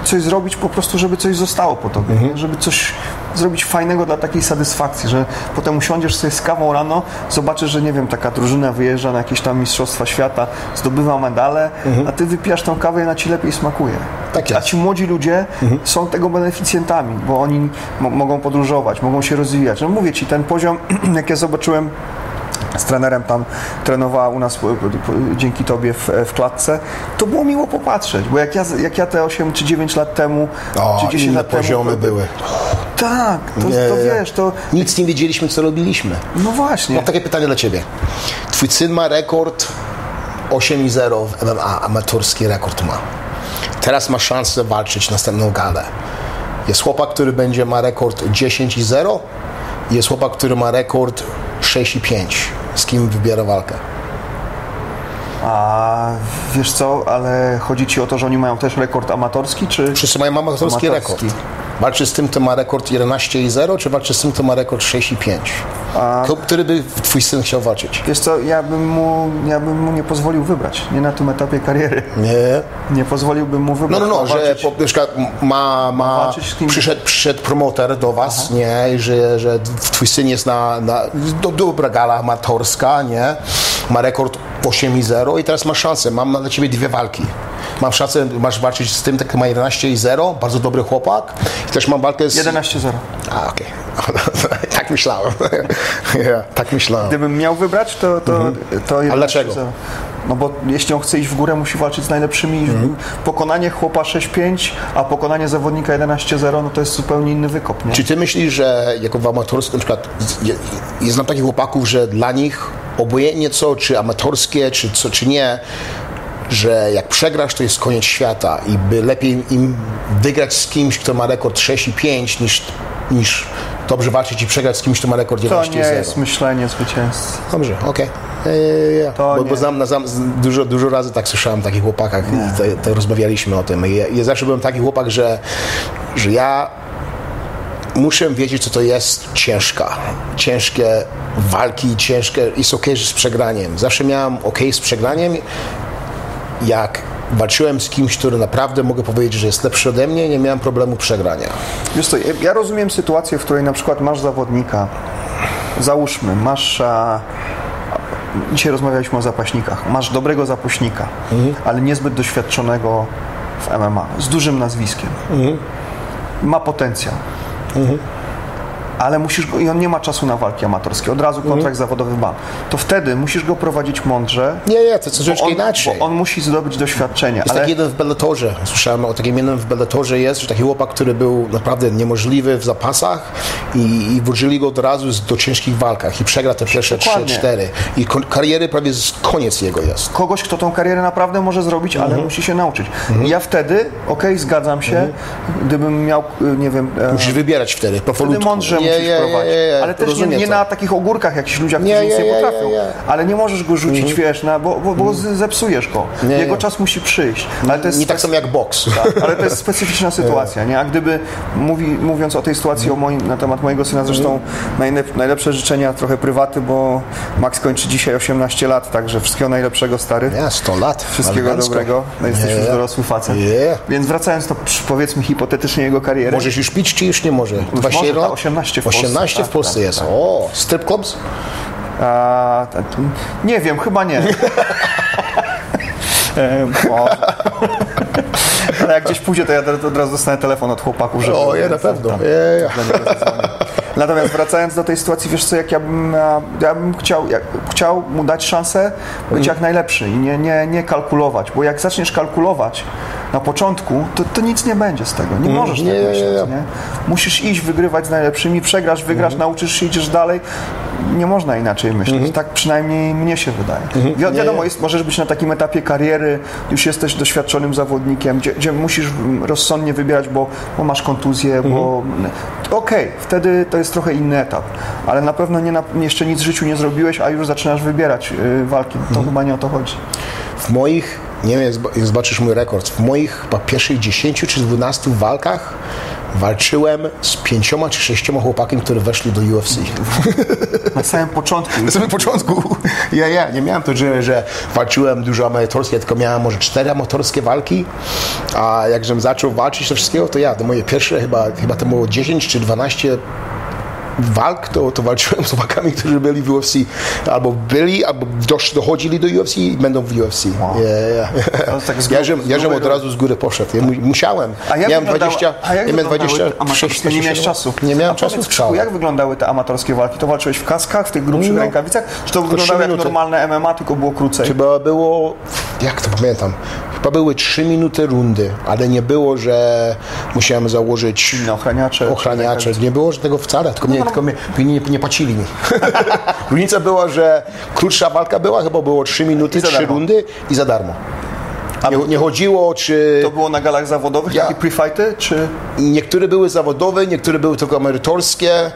coś zrobić po prostu, żeby coś zostało po tobie, Mhm. żeby coś zrobić fajnego dla takiej satysfakcji, że potem usiądziesz sobie z kawą rano, zobaczysz, że nie wiem, taka drużyna wyjeżdża na jakieś tam mistrzostwa świata, zdobywa medale, a ty wypijasz tą kawę i ona ci lepiej smakuje. Mhm. Tak a ci młodzi ludzie są tego beneficjentami, bo oni mo- mogą podróżować, mogą się rozwijać. No mówię ci, ten poziom, jak ja zobaczyłem z trenerem tam trenowała u nas dzięki tobie w, w klatce, to było miło popatrzeć, bo jak ja, jak ja te 8 czy 9 lat temu, o, czy 10 inne lat poziomy temu, były. tak, to, Nie, to wiesz, to Nic nie wiedzieliśmy, co robiliśmy. no właśnie. Mam takie pytanie dla Ciebie. Twój syn ma rekord 8,0 w MMA, amatorski rekord ma. Teraz ma szansę walczyć następną galę. Jest chłopak, który będzie ma rekord 10,0 jest chłopak, który ma rekord 6 i 5. Z kim wybiera walkę? A wiesz co, ale chodzi ci o to, że oni mają też rekord amatorski, czy? Wszyscy mają amatorski, amatorski. rekord. Walczy z tym, kto ma rekord 11 i 0, czy walczy z tym, kto ma rekord 6 i 5? Kto, który by twój syn chciał walczyć? Wiesz co, ja bym, mu, ja bym mu nie pozwolił wybrać, nie na tym etapie kariery. Nie. Nie pozwoliłbym mu No, wybrać. no, no, Ma że po, na przykład ma, ma przyszedł, przyszedł promoter do was, nie, i że, że twój syn jest na, na do, dobra gala amatorska, nie, ma rekord 8 i 0 i teraz masz szansę, mam dla ciebie dwie walki. Mam szansę, masz walczyć z tym, który ma 11 i 0, bardzo dobry chłopak i też mam walkę z... 11-0. A, okej. tak myślałem. ja, tak myślałem. Gdybym miał wybrać, to... to, to 11-0. dlaczego? No bo jeśli on chce iść w górę, musi walczyć z najlepszymi. Pokonanie chłopa 6-5, a pokonanie zawodnika 11-0, no to jest zupełnie inny wykop, nie? Czy ty myślisz, że jako w amatorskim, na przykład je- jest znam takich chłopaków, że dla nich obojętnie co, czy amatorskie, czy co, czy nie, że jak przegrasz, to jest koniec świata i by lepiej im wygrać z kimś, kto ma rekord 6 i 5, niż, niż dobrze walczyć i przegrać z kimś, kto ma rekord To 11 i nie 0. jest myślenie zwycięzcy. Dobrze, okej. Ja, ja. To Bo, nie. bo znam, znam, dużo, dużo razy tak słyszałem o takich chłopakach i to, to rozmawialiśmy o tym. Ja, ja zawsze byłem taki chłopak, że, że ja muszę wiedzieć, co to jest ciężka. Ciężkie walki, ciężkie. Jest okej z przegraniem. Zawsze miałem okej z przegraniem. Jak walczyłem z kimś, który naprawdę mogę powiedzieć, że jest lepszy ode mnie, nie miałem problemu przegrania. Wiesz co, ja rozumiem sytuację, w której na przykład masz zawodnika, załóżmy, masz... Dzisiaj rozmawialiśmy o zapaśnikach. Masz dobrego zapaśnika, ale niezbyt doświadczonego w MMA, z dużym nazwiskiem. Ma potencjał. Ale musisz go, i on nie ma czasu na walki amatorskie, od razu kontrakt zawodowy ma. To wtedy musisz go prowadzić mądrze. Nie, nie, to, troszeczkę on, inaczej. bo on musi zdobyć doświadczenie. Jest ale taki jeden w Bellatorze. Słyszałem o takim jednym w Bellatorze jest, że taki chłopak, który był naprawdę niemożliwy w zapasach i, i włożyli go od razu do ciężkich walkach i przegra te pierwsze Dokładnie. 3-4. I kariery prawie z, koniec jego jest. kogoś, kto tą karierę naprawdę może zrobić, ale Mhm. musi się nauczyć. Ja wtedy, okej, zgadzam się, gdybym miał, y, nie wiem, e, Musisz wybierać wtedy, wtedy powolutku. mądrze Nie, musisz nie, prowadzić. ale też nie, nie to. na takich ogórkach jakichś ludziach, którzy nic nie, potrafią. Ale nie możesz go rzucić, wiesz, na, bo, bo, bo z- zepsujesz go. Jego czas musi przyjść. Ale to jest Nie tak samo jak boks. tak, ale to jest specyficzna sytuacja, nie? A gdyby, mówi, mówiąc o tej sytuacji o moim, na temat mojego syna, zresztą najlep, najlepsze życzenia, trochę prywaty, bo Max kończy dzisiaj 18 lat, także wszystkiego najlepszego, stary. Nie, 100 lat. Wszystkiego dobrego. No, jesteś już dorosły facet. Więc wracając do przy- powiedzmy hipotetycznie jego kariery. Możesz już pić, czy już nie może? może, 21? tak, 18 w Polsce. 18 w Tak, Polsce tak, jest. tak. O, strip clubs? A, nie wiem, chyba nie. E. Ale jak gdzieś pójdzie, to ja od razu dostanę telefon od chłopaków, żeby... O, ja na pewno. tam- Ja, ja. Natomiast wracając do tej sytuacji, wiesz co, jak ja bym, ja bym chciał, chciał mu dać szansę być jak najlepszy i nie, nie, nie kalkulować, bo jak zaczniesz kalkulować na początku, to, to nic nie będzie z tego. Nie możesz nie, tak nie, myśleć, nie. nie? Musisz iść, wygrywać z najlepszymi, przegrasz, wygrasz, nauczysz się, idziesz dalej. Nie można inaczej myśleć. Tak przynajmniej mnie się wydaje. Wi- wiadomo, jest, możesz być na takim etapie kariery, już jesteś doświadczonym zawodnikiem, gdzie, gdzie musisz rozsądnie wybierać, bo, bo masz kontuzję, bo... Okej, wtedy to jest trochę inny etap, ale na pewno nie na, jeszcze nic w życiu nie zrobiłeś, a już zaczynasz wybierać y, walki. To chyba nie o to chodzi. W moich, nie wiem, jak zobaczysz mój rekord, w moich chyba pierwszych 10 czy 12 walkach walczyłem z pięcioma czy sześcioma chłopakami, które weszli do UFC. Na samym początku. Na samym początku, ja, ja, nie miałem to, że, że walczyłem dużo amatorskie, tylko miałem może cztery amatorskie walki, a jak żem zaczął walczyć to wszystkiego, to ja, to moje pierwsze chyba, chyba to było 10 czy 12 walk, to, to walczyłem z chłopakami, którzy byli w UFC, albo byli, albo dosz, dochodzili do UFC i będą w UFC. Wow. Yeah, yeah. Tak Ja żem, ja żem od razu z góry poszedł. Ja mu, musiałem. A jak miałem wyglądały- 20, a jak ja miałem wyglądały 26, amatorskie? Nie miałeś czasu. Nie miałem a czasu. Powiedz, jak wyglądały te amatorskie walki? To walczyłeś w kaskach, w tych grubszych No. rękawicach? Czy to wyglądało jak normalne MMA, tylko było krócej? Chyba było, jak to pamiętam, chyba były 3 minuty rundy, ale nie było, że musiałem założyć Inne ochraniacze? ochraniacze. Nie było że tego wcale, tylko, No, mnie, tylko mnie, nie, nie, nie płacili mi. Różnica była, że krótsza walka była, chyba było 3 minuty, I za 3 darmo. rundy i za darmo. Nie, nie chodziło, czy... To było na galach zawodowych, Ja- takie pre-fighty, czy... Niektóre były zawodowe, niektóre były tylko emerytorskie.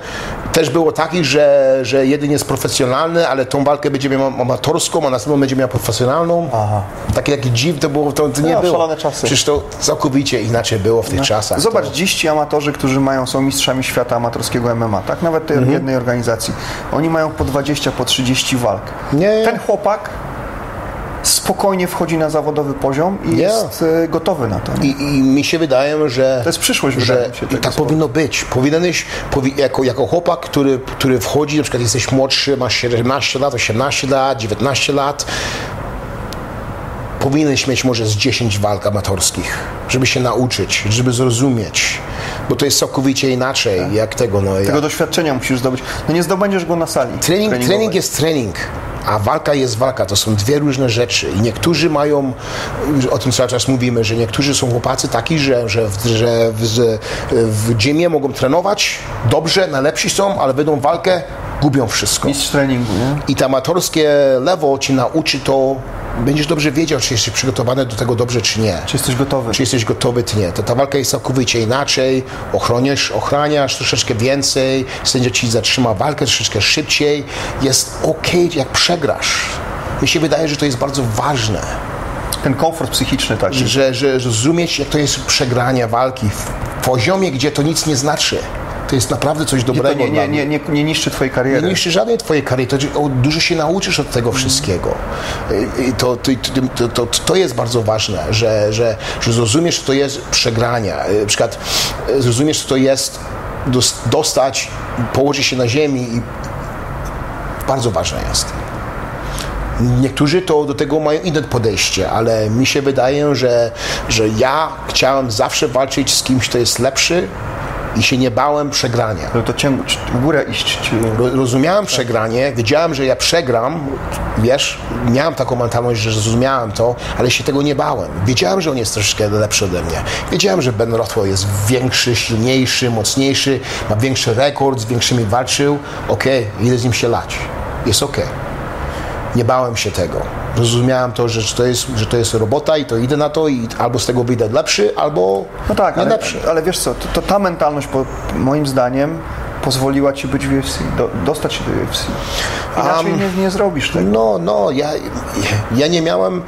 Też było takich, że, że jeden jest profesjonalny, ale tą walkę będzie miał amatorską, a następną będzie miał profesjonalną. Aha. Takie, takie dziw to, było, to, to nie No, było. szalone czasy. No. Przecież to całkowicie inaczej było w tych czasach. Zobacz, to, dziś ci amatorzy, którzy mają, są mistrzami świata amatorskiego MMA, tak? Nawet Mhm. tej jednej organizacji. Oni mają po 20, po 30 walk. Nie. Ten chłopak spokojnie wchodzi na zawodowy poziom i Nie. jest e, gotowy na to. I, I mi się wydaje, że. To jest przyszłość, że się, tak powinno być. Powinieneś, powi, jako, jako chłopak, który, który wchodzi, na przykład jesteś młodszy, masz 17 lat, 18 lat, 19 lat, powinieneś mieć może z 10 walk amatorskich, żeby się nauczyć, żeby zrozumieć. Bo to jest całkowicie inaczej, jak tego. No, Tego jak, doświadczenia musisz zdobyć. No nie zdobędziesz go na sali. Trening, trening jest trening, a walka jest walka. To są dwie różne rzeczy. I niektórzy mają, o tym cały czas mówimy, że niektórzy są chłopacy taki, że, że, w- że w, w mogą trenować dobrze, najlepsi są, ale wyjdą walkę, gubią wszystko. Mistrz treningu, nie? I to amatorskie lewo ci nauczy to, będziesz dobrze wiedział, czy jesteś przygotowany do tego dobrze, czy nie Czy jesteś gotowy? czy jesteś gotowy, czy nie. To ta walka jest całkowicie inaczej, ochroniasz, ochraniasz troszeczkę więcej, sędzia ci zatrzyma walkę troszeczkę szybciej, jest ok, jak przegrasz. Mi się wydaje, że to jest bardzo ważne, Ten komfort psychiczny taki. że, że, że rozumieć, jak to jest przegranie walki w poziomie, gdzie to nic nie znaczy. To jest naprawdę coś dobrego nie, nie, nie, nie, nie niszczy twojej kariery. Nie niszczy żadnej twojej kariery, to o, dużo się nauczysz od tego wszystkiego. I- To, to, to, to, jest bardzo ważne, że, że, że zrozumiesz, że to jest przegrania. Na przykład e, zrozumiesz, że to jest dos- dostać, położyć się na ziemi i bardzo ważne jest. Niektórzy to do tego mają inne podejście, ale mi się wydaje, że, że ja chciałem zawsze walczyć z kimś, kto jest lepszy i się nie bałem przegrania. To, to cię, w górę iść. Ro- Rozumiałem przegranie, wiedziałem, że ja przegram, wiesz, miałem taką mentalność, że zrozumiałem to, ale się tego nie bałem. Wiedziałem, że on jest troszeczkę lepszy ode mnie. Wiedziałem, że Ben Rothwell jest większy, silniejszy, mocniejszy, ma większy rekord, z większymi walczył. Okej, idę z nim się lać. Jest okej. Nie bałem się tego. Rozumiałem to, że to, jest, że to jest robota i to idę na to i albo z tego wyjdę lepszy, albo No tak, nie ale, lepszy. ale wiesz co, to, to ta mentalność po, moim zdaniem pozwoliła ci być w UFC, do, dostać się do UFC. Inaczej Am, nie, nie zrobisz tego. No, no, ja, ja nie miałem, y,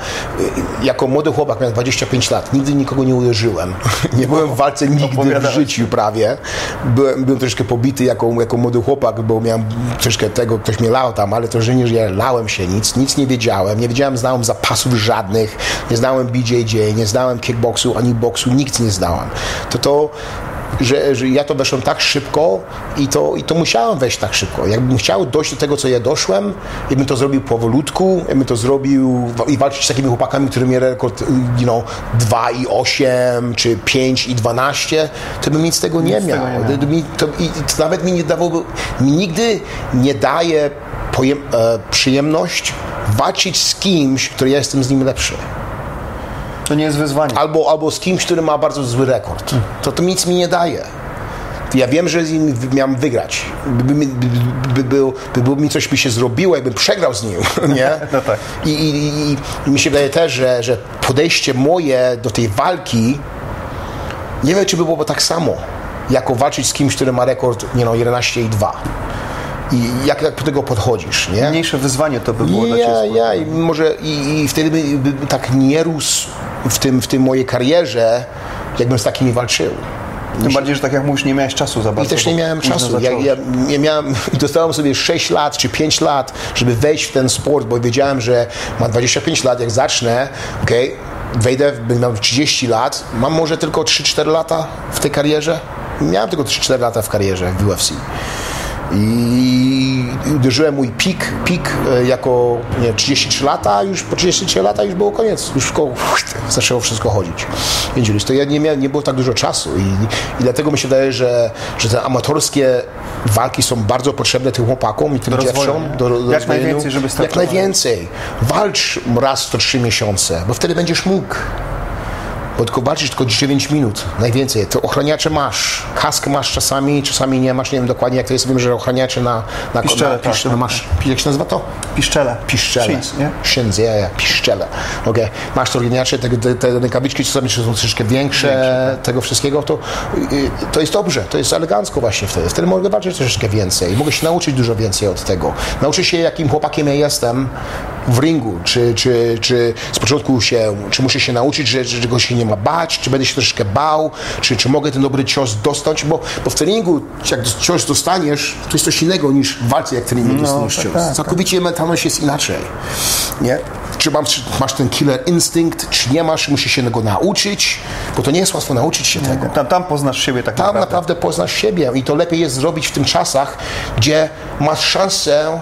jako młody chłopak, miałem 25 lat, nigdy nikogo nie uderzyłem. Nie byłem w walce nigdy w życiu prawie. Byłem, byłem troszkę pobity jako, jako młody chłopak, bo miałem troszkę tego, ktoś mnie lał tam, ale to, że nie że lałem się nic, nic nie wiedziałem, nie wiedziałem, znałem zapasów żadnych, nie znałem BJJ, nie znałem kickboxu, ani boksu, nic nie znałem. To to że, że ja to weszłem tak szybko i to, i to musiałem wejść tak szybko. Jakbym chciał dojść do tego, co ja doszłem, i bym to zrobił powolutku, i bym to zrobił i walczyć z takimi chłopakami, którzy mieli rekord you know, 2 i 8, czy 5 i 12, to bym nic z tego nie z miał. tego nie. To, to, i, to nawet mi nie dawało, mi nigdy nie daje pojem, e, przyjemność walczyć z kimś, który ja jestem z nim lepszy To nie jest wyzwanie. albo, albo z kimś, który ma bardzo zły rekord. To to nic mi nie daje. Ja wiem, że z nim miałem wygrać. By, by, by, by, był, by, by mi coś by się zrobiło, jakbym przegrał z nim, nie? No tak. I, i, i, I mi się wydaje też, że, że podejście moje do tej walki nie wiem, czy by było tak samo, jako walczyć z kimś, który ma rekord, nie no, 11 i 2. I jak, jak do tego podchodzisz, nie? Mniejsze wyzwanie to by było dla Ja, ciebie. ja, i może i, i wtedy by, by tak nie rósł w tym, w tym mojej karierze, jakbym z takimi walczył. Tym bardziej, że tak jak mówisz, nie miałeś czasu za I bardzo. też nie miałem czasu. Ja, ja, ja miałem, i dostałem sobie 6 lat czy 5 lat, żeby wejść w ten sport, bo wiedziałem, że mam 25 lat, jak zacznę, okej, wejdę, będę miał 30 lat, mam może tylko 3-4 lata w tej karierze. Miałem tylko 3-4 lata w karierze w UFC. I uderzyłem mój pik, pik e, jako nie, 33 lata, już po 33 lata już było koniec, już wszystko, zaczęło wszystko chodzić. Wiedzieliś, to ja nie, miałem, nie było tak dużo czasu i, i dlatego mi się wydaje, że, że te amatorskie walki są bardzo potrzebne tym chłopakom i tym Do dziewczom. Do, do Jak najwięcej, żeby Jak najwięcej. Walcz raz co trzy miesiące, bo wtedy będziesz mógł. Bo tylko walczysz tylko 9 minut, najwięcej. To ochraniacze masz, kask masz czasami, czasami nie masz, nie wiem dokładnie jak to jest, wiem, że ochraniacze na, na Piszczele, na, tak, piszczele tak, masz, jak się nazywa to? Piszczele. Piszczele. Shins, nie? Shins, ja, ja, piszczele. Okay. Masz to ochraniacze, te, te, te rękawiczki czasami są troszeczkę większe, tego wszystkiego, to, y, to jest dobrze, to jest elegancko właśnie wtedy. Wtedy mogę walczyć troszeczkę więcej, mogę się nauczyć dużo więcej od tego. Nauczę się, jakim chłopakiem ja jestem w ringu, czy, czy, czy z początku się, czy muszę się nauczyć, że, że go się nie ma bać, czy będę się troszeczkę bał, czy, czy mogę ten dobry cios dostać, bo, bo w treningu, jak cios dostaniesz, to jest coś innego niż w walce, jak w treningu dostaniesz tak, cios. tak, Całkowicie mentalność jest inaczej. Nie? Czy masz, masz ten killer instynkt, czy nie masz, musisz się go nauczyć, bo to nie jest łatwo nauczyć się tego. Tam, tam poznasz siebie tak Tam naprawdę. naprawdę poznasz siebie i to lepiej jest zrobić w tym czasach, gdzie masz szansę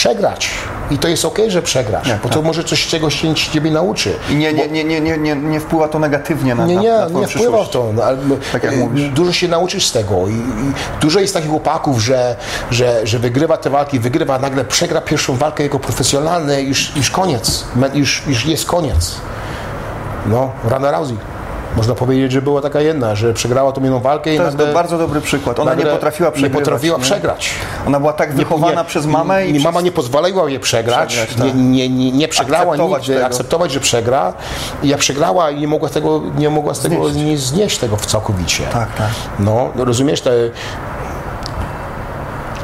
przegrać. I to jest okej, że przegrasz, bo to może coś czegoś się ciebie nauczy. I nie, nie, nie, nie, nie, nie, nie wpływa to negatywnie na, Nie, na, nie, na twoją nie wpływa to. No, ale, Tak jak e, mówisz. Dużo się nauczysz z tego. I, i dużo jest takich chłopaków, że, że, że wygrywa te walki, wygrywa, nagle przegra pierwszą walkę jako profesjonalny, już, już koniec. Już, już jest koniec. No, Rana Rousey. Można powiedzieć, że była taka jedna, że przegrała tą jedną walkę i To jest nagle, bardzo dobry przykład. Ona nie potrafiła przegrywać. Nie potrafiła nie? przegrać. Ona była tak wychowana Nie- przez mamę i nie, przez... mama nie pozwalała jej przegrać, Przegrać, nie, tak. nie, nie, nie przegrała Akceptować nigdy, tego. akceptować, że przegra. I jak przegrała i nie mogła tego, nie mogła z tego Znieść. nie znieść tego całkowicie. Tak, tak. No, no rozumiesz, te,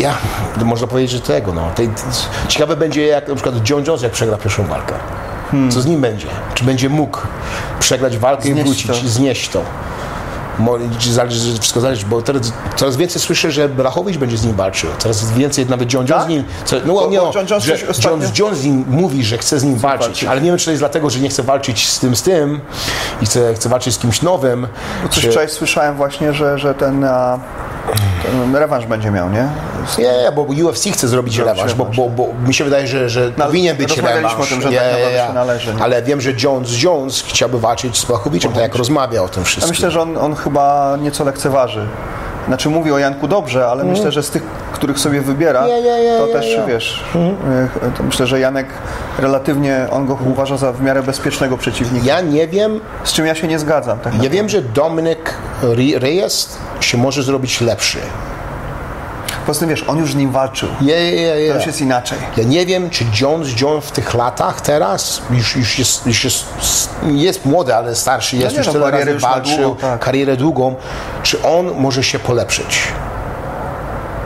ja, można powiedzieć, że tego, no. Ciekawe będzie, jak na przykład John Jones, jak przegra pierwszą walkę. Co z nim będzie? Czy będzie mógł przegrać walkę Znieść i wrócić, to. znieść to? Zależy, wszystko zależy, bo teraz coraz więcej słyszę, że Blachowicz będzie z nim walczył. Coraz więcej nawet John Jones Tak? z nim. Co, no, Bo- nie, bo no, John Jones że John Jones z nim mówi, że chce z nim walczyć, walczyć. ale nie wiem, czy to jest dlatego, że nie chce walczyć z tym, z tym i chce, chce walczyć z kimś nowym. Coś czy- wczoraj słyszałem właśnie, że, że ten, a, ten rewanż będzie miał, nie? Nie, bo UFC chce zrobić Zrobić rewanż, bo, bo, bo mi się wydaje, że, że No, powinien być rewanż. o tym, że Nie, tak naprawdę nie, się należy, nie? Ale wiem, że Jones Jones chciałby walczyć z Blachowiczem, tak jak rozmawiał o tym Ja wszystkim. myślę, że on, on chyba nieco lekceważy. Znaczy mówi o Janku dobrze, ale myślę, że z tych, których sobie wybiera, Nie, nie, nie, to też wiesz. e, To myślę, że Janek relatywnie on go uważa za w miarę bezpiecznego przeciwnika. Ja nie wiem, Z czym ja się nie zgadzam. Tak ja wiem, że Dominik Re- Reyes się może zrobić lepszy. Poza tym wiesz, on już z nim walczył. Je, je, je, To już jest inaczej. Ja nie wiem, czy Jones Jones w tych latach teraz już, już, jest, już jest, jest młody, ale starszy jest, nie, już no, tyle razy już walczył, długą, tak. karierę długą. Czy on może się polepszyć?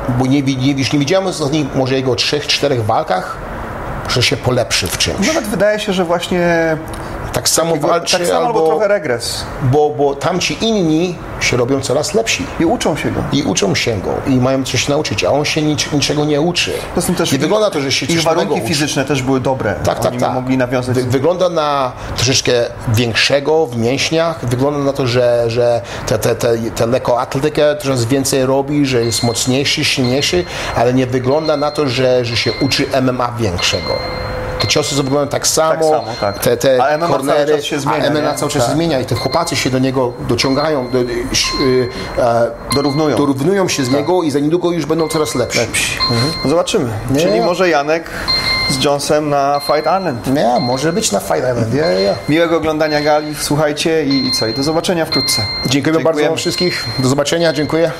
Bo nie, nie, już nie widziałem ostatnich może jego trzech, czterech walkach, że się polepszy w czymś. Nawet wydaje się, że właśnie Tak samo walczy tak samo albo albo, trochę regres. bo, bo tamci inni się robią coraz lepsi. I uczą się go. I uczą się go i mają coś nauczyć, a on się nic, niczego nie uczy. Poza tym też nie wygląda to, że się ich warunki uczy. fizyczne też były dobre. Tak, tak, Oni tak. mogli nawiązać. Wy, wygląda na troszeczkę większego w mięśniach. Wygląda na to, że, że tę te, te, te lekkoatletykę coraz więcej robi, że jest mocniejszy, silniejszy, ale nie wygląda na to, że, że się uczy MMA większego. Te ciosy są wyglądają tak samo, samo, tak. te, te A MMA cały kornery, czas się zmienia, a MMA cały czas się Tak. zmienia i te chłopacy się do niego dociągają, do, y, y, e, Dorównują. dorównują się z niego i za niedługo już będą coraz lepsi. No Zobaczymy. Nie. Czyli może Janek z Jonesem na Fight Island. Nie, może być na Fight Island. Ja, ja. Miłego oglądania gali, słuchajcie i, i co? I do zobaczenia wkrótce. Dziękujemy bardzo wszystkich. Do zobaczenia, dziękuję.